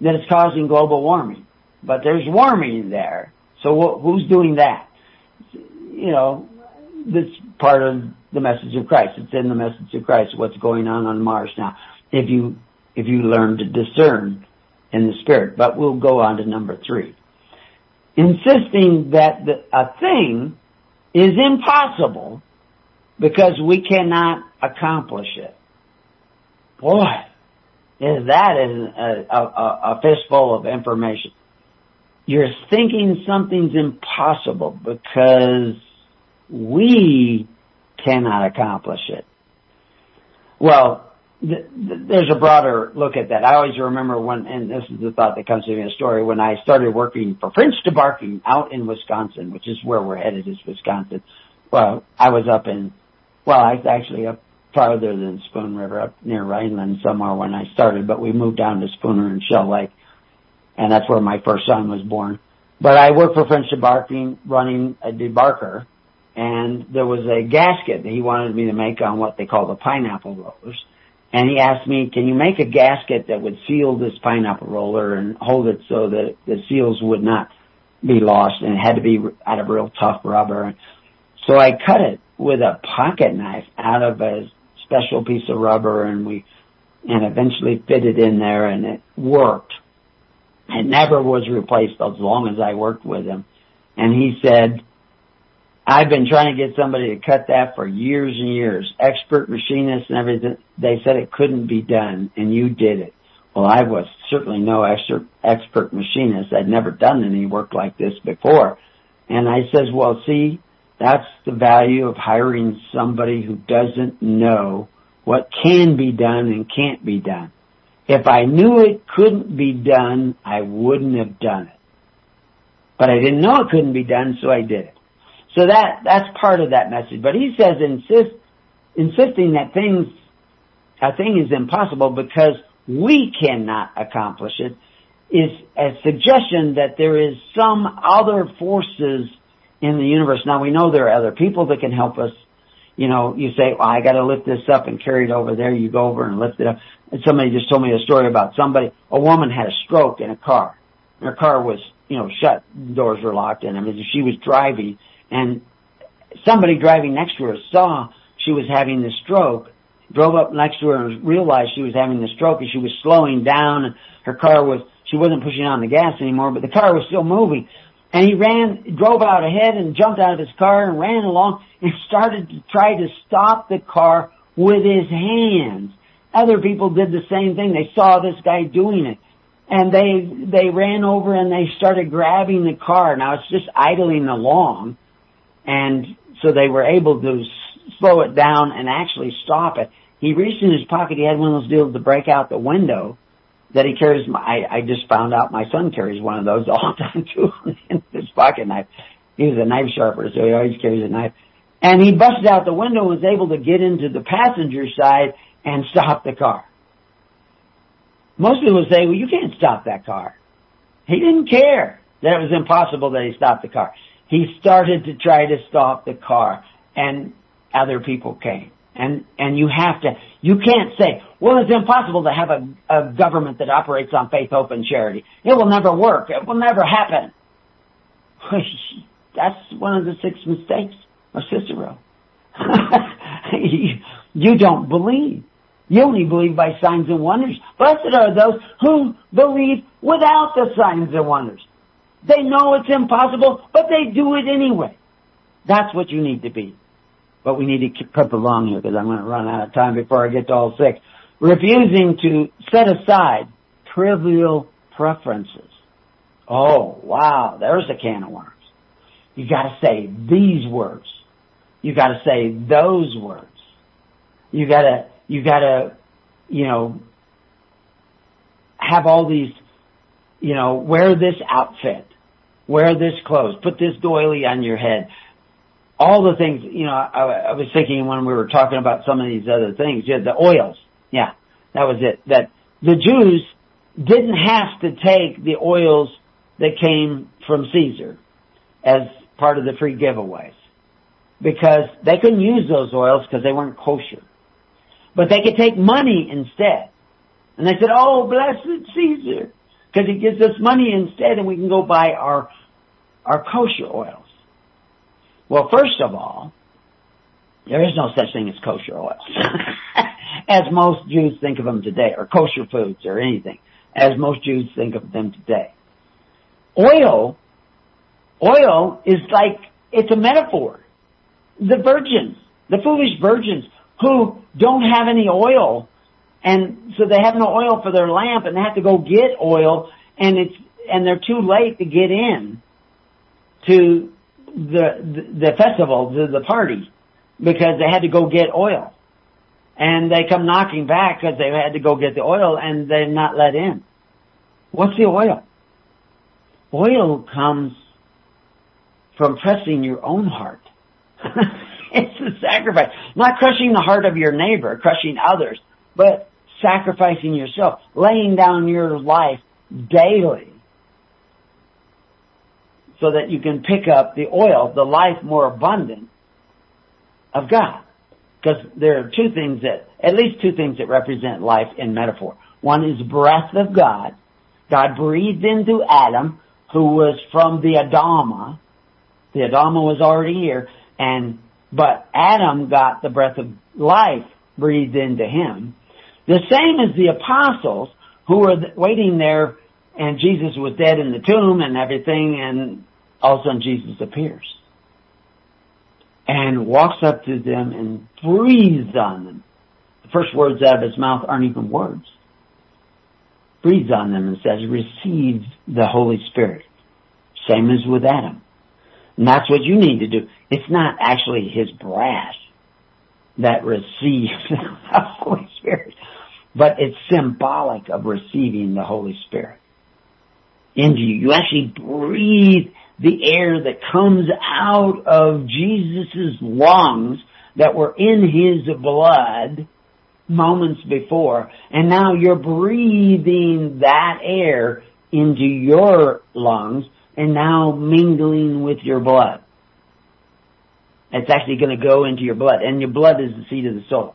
that is causing global warming. But there's warming there. So who's doing that? You know, this part of the message of Christ. It's in the message of Christ what's going on on Mars now. If you, if you learn to discern in the spirit. But we'll go on to number three. Insisting that the, a thing is impossible because we cannot accomplish it. Boy, is that a, a, a fistful of information. You're thinking something's impossible because we cannot accomplish it. Well, th- th- there's a broader look at that. I always remember when, and this is the thought that comes to me in a story, when I started working for French Debarking out in Wisconsin, which is where we're headed is Wisconsin. Well, I was up in, well, I was actually up farther than Spoon River, up near Rhineland somewhere when I started, but we moved down to Spooner and Shell Lake, and that's where my first son was born. But I worked for French Debarking running a debarker, and there was a gasket that he wanted me to make on what they call the pineapple rollers. And he asked me, can you make a gasket that would seal this pineapple roller and hold it so that the seals would not be lost and it had to be out of real tough rubber. So I cut it with a pocket knife out of a special piece of rubber and we, and eventually fit it in there and it worked. It never was replaced as long as I worked with him. And he said, I've been trying to get somebody to cut that for years and years. Expert machinists and everything. They said it couldn't be done and you did it. Well, I was certainly no expert, expert machinist. I'd never done any work like this before. And I says, well, see, that's the value of hiring somebody who doesn't know what can be done and can't be done. If I knew it couldn't be done, I wouldn't have done it. But I didn't know it couldn't be done, so I did it. So that, that's part of that message. But he says insist, insisting that things, a thing is impossible because we cannot accomplish it is a suggestion that there is some other forces in the universe. Now we know there are other people that can help us. You know, you say, well, I gotta lift this up and carry it over there. You go over and lift it up. And somebody just told me a story about somebody, a woman had a stroke in a car. Her car was, you know, shut, doors were locked in. I mean, she was driving and somebody driving next to her saw she was having the stroke, drove up next to her and realized she was having the stroke and she was slowing down and her car was, she wasn't pushing on the gas anymore, but the car was still moving. And he ran, drove out ahead and jumped out of his car and ran along and started to try to stop the car with his hands. Other people did the same thing. They saw this guy doing it. And they, they ran over and they started grabbing the car. Now it's just idling along. And so they were able to slow it down and actually stop it. He reached in his pocket. He had one of those deals to break out the window that he carries. I, I just found out my son carries one of those all the time too in his pocket knife. He was a knife sharper, so he always carries a knife. And he busted out the window and was able to get into the passenger side and stop the car. Most people say, well, you can't stop that car. He didn't care that it was impossible that he stopped the car. He started to try to stop the car and other people came. And, and you have to, you can't say, well, it's impossible to have a, a government that operates on faith, hope, and charity. It will never work. It will never happen. That's one of the six mistakes of Cicero. you don't believe. You only believe by signs and wonders. Blessed are those who believe without the signs and wonders. They know it's impossible, but they do it anyway. That's what you need to be. But we need to keep up along here because I'm going to run out of time before I get to all six. Refusing to set aside trivial preferences. Oh, wow, there's a can of worms. You gotta say these words. You gotta say those words. You gotta, you gotta, you know, have all these, you know, wear this outfit, wear this clothes, put this doily on your head. All the things, you know, I, I was thinking when we were talking about some of these other things, yeah, the oils. Yeah, that was it. That the Jews didn't have to take the oils that came from Caesar as part of the free giveaways because they couldn't use those oils because they weren't kosher. But they could take money instead. And they said, oh, blessed Caesar, because he gives us money instead and we can go buy our, our kosher oils. Well, first of all, there is no such thing as kosher oils. as most Jews think of them today, or kosher foods or anything, as most Jews think of them today. Oil, oil is like, it's a metaphor. The virgins, the foolish virgins who don't have any oil and so they have no oil for their lamp and they have to go get oil and it's, and they're too late to get in to the, the, the festival, to the party because they had to go get oil. and they come knocking back because they've had to go get the oil and they're not let in. What's the oil? Oil comes from pressing your own heart. it's a sacrifice. Not crushing the heart of your neighbor, crushing others, but sacrificing yourself, laying down your life daily so that you can pick up the oil, the life more abundant of God. Because there are two things that, at least two things that represent life in metaphor. One is breath of God. God breathed into Adam, who was from the Adama. The Adama was already here, and, but Adam got the breath of life breathed into him. The same as the apostles who were waiting there and Jesus was dead in the tomb and everything and all of a sudden Jesus appears and walks up to them and breathes on them. The first words out of his mouth aren't even words. Breathes on them and says, receive the Holy Spirit. Same as with Adam. And that's what you need to do. It's not actually his breath that receives the Holy Spirit, but it's symbolic of receiving the Holy Spirit into you. You actually breathe the air that comes out of Jesus' lungs that were in his blood moments before, and now you're breathing that air into your lungs and now mingling with your blood. It's actually going to go into your blood, and your blood is the seed of the soul.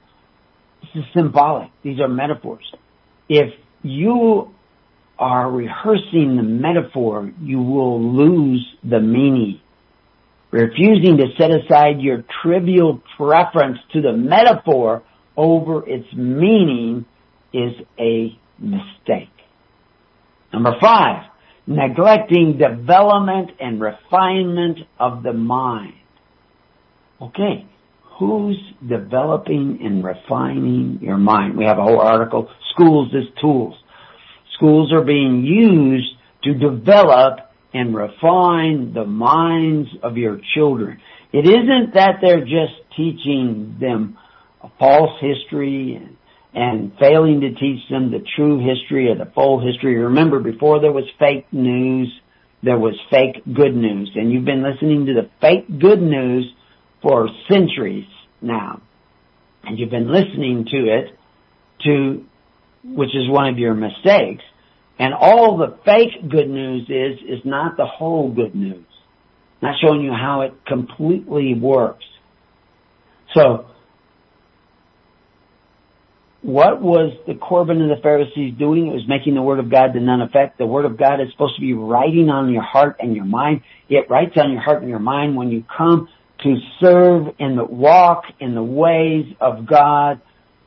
This is symbolic. These are metaphors. If you are rehearsing the metaphor, you will lose the meaning. Refusing to set aside your trivial preference to the metaphor over its meaning is a mistake. Number five, neglecting development and refinement of the mind. Okay, who's developing and refining your mind? We have a whole article, schools as tools. Schools are being used to develop and refine the minds of your children. It isn't that they're just teaching them a false history and, and failing to teach them the true history or the full history. Remember, before there was fake news, there was fake good news. And you've been listening to the fake good news for centuries now. And you've been listening to it to which is one of your mistakes. And all the fake good news is, is not the whole good news. Not showing you how it completely works. So, what was the Corban and the Pharisees doing? It was making the Word of God to none effect. The Word of God is supposed to be writing on your heart and your mind. It writes on your heart and your mind when you come to serve and walk in the ways of God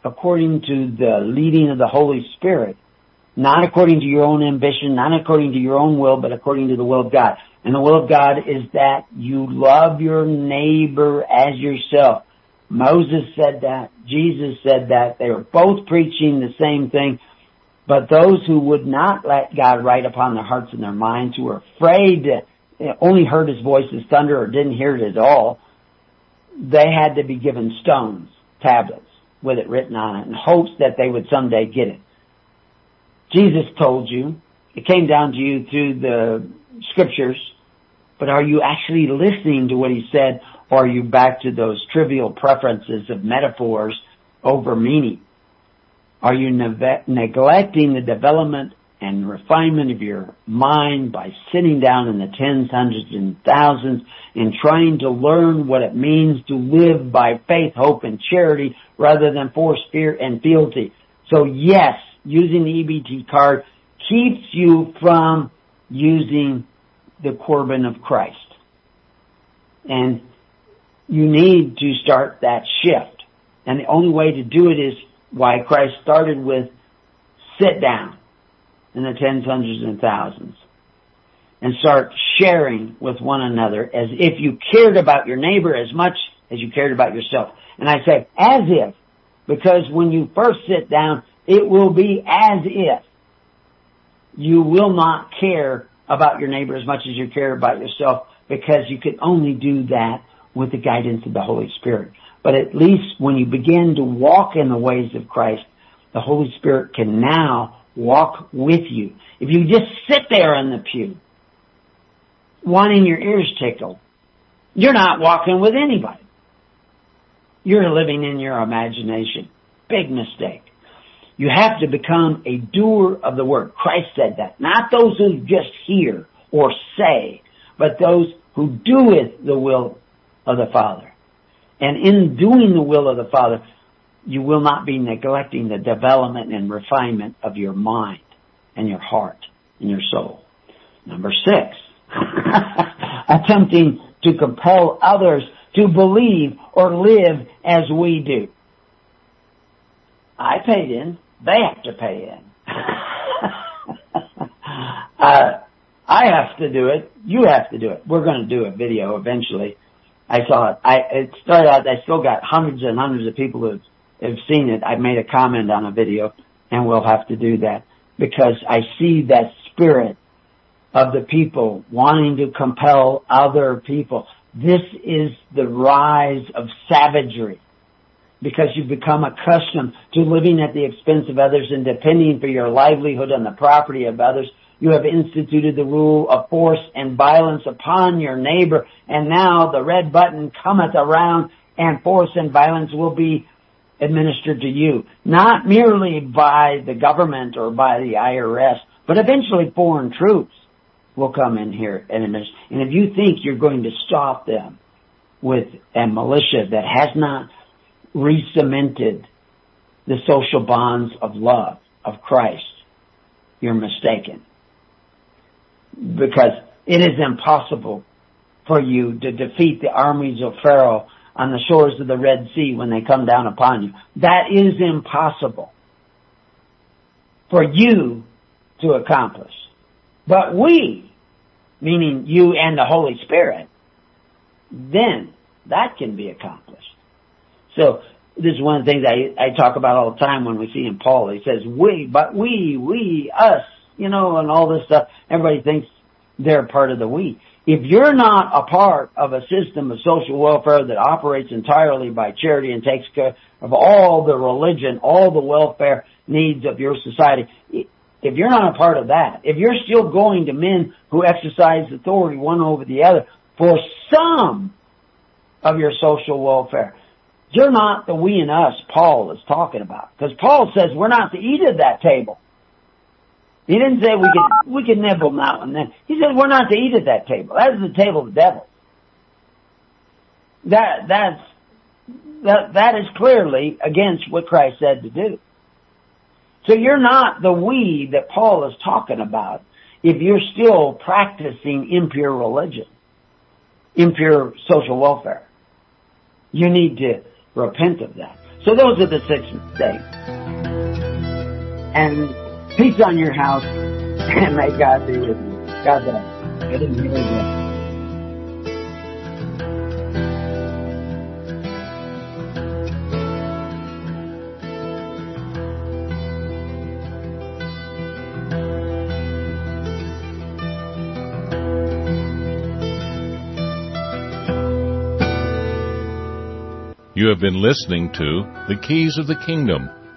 according to the leading of the Holy Spirit. Not according to your own ambition, not according to your own will, but according to the will of God. And the will of God is that you love your neighbor as yourself. Moses said that. Jesus said that. They were both preaching the same thing. But those who would not let God write upon their hearts and their minds, who were afraid to only heard his voice as thunder or didn't hear it at all, they had to be given stones, tablets with it written on it in hopes that they would someday get it. Jesus told you, it came down to you through the scriptures, but are you actually listening to what he said or are you back to those trivial preferences of metaphors over meaning? Are you ne- neglecting the development and refinement of your mind by sitting down in the tens, hundreds, and thousands and trying to learn what it means to live by faith, hope, and charity rather than force, fear, and fealty. So yes, using the EBT card keeps you from using the Corban of Christ. And you need to start that shift. And the only way to do it is why Christ started with sit down in the tens, hundreds, and thousands and start sharing with one another as if you cared about your neighbor as much as you cared about yourself. And I say as if, because when you first sit down, it will be as if you will not care about your neighbor as much as you care about yourself because you can only do that with the guidance of the Holy Spirit. but at least when you begin to walk in the ways of Christ, the Holy Spirit can now walk with you. If you just sit there in the pew, wanting your ears tickled, you're not walking with anybody. You're living in your imagination. Big mistake. You have to become a doer of the word. Christ said that. Not those who just hear or say, but those who do it the will of the Father. And in doing the will of the Father, you will not be neglecting the development and refinement of your mind and your heart and your soul. Number six, attempting to compel others to believe or live as we do. I paid in. They have to pay in. uh, I have to do it. You have to do it. We're going to do a video eventually. I saw it. I it started out. I still got hundreds and hundreds of people who have seen it. I made a comment on a video, and we'll have to do that because I see that spirit of the people wanting to compel other people. This is the rise of savagery because you've become accustomed to living at the expense of others and depending for your livelihood on the property of others. You have instituted the rule of force and violence upon your neighbor and now the red button cometh around and force and violence will be administered to you. Not merely by the government or by the IRS, but eventually foreign troops will come in here and administer. And if you think you're going to stop them with a militia that has not re-cemented the social bonds of love of Christ, you're mistaken. Because it is impossible for you to defeat the armies of Pharaoh on the shores of the Red Sea when they come down upon you. That is impossible for you to accomplish. But we, meaning you and the Holy Spirit, then that can be accomplished. So this is one of the things I, I talk about all the time when we see in Paul. He says, we, but we, we, us, you know, and all this stuff. Everybody thinks they're part of the we. If you're not a part of a system of social welfare that operates entirely by charity and takes care of all the religion, all the welfare needs of your society, if you're not a part of that, if you're still going to men who exercise authority one over the other for some of your social welfare, you're not the we and us Paul is talking about. Because Paul says we're not to eat at that table. He didn't say we could we could nibble now and then. He said we're not to eat at that table. That is the table of the devil. That that's that that is clearly against what Christ said to do. So you're not the we that Paul is talking about if you're still practicing impure religion, impure social welfare. You need to repent of that. So those are the six things. And peace on your house, and may God be with you. God bless. You have been listening to The Keys of the Kingdom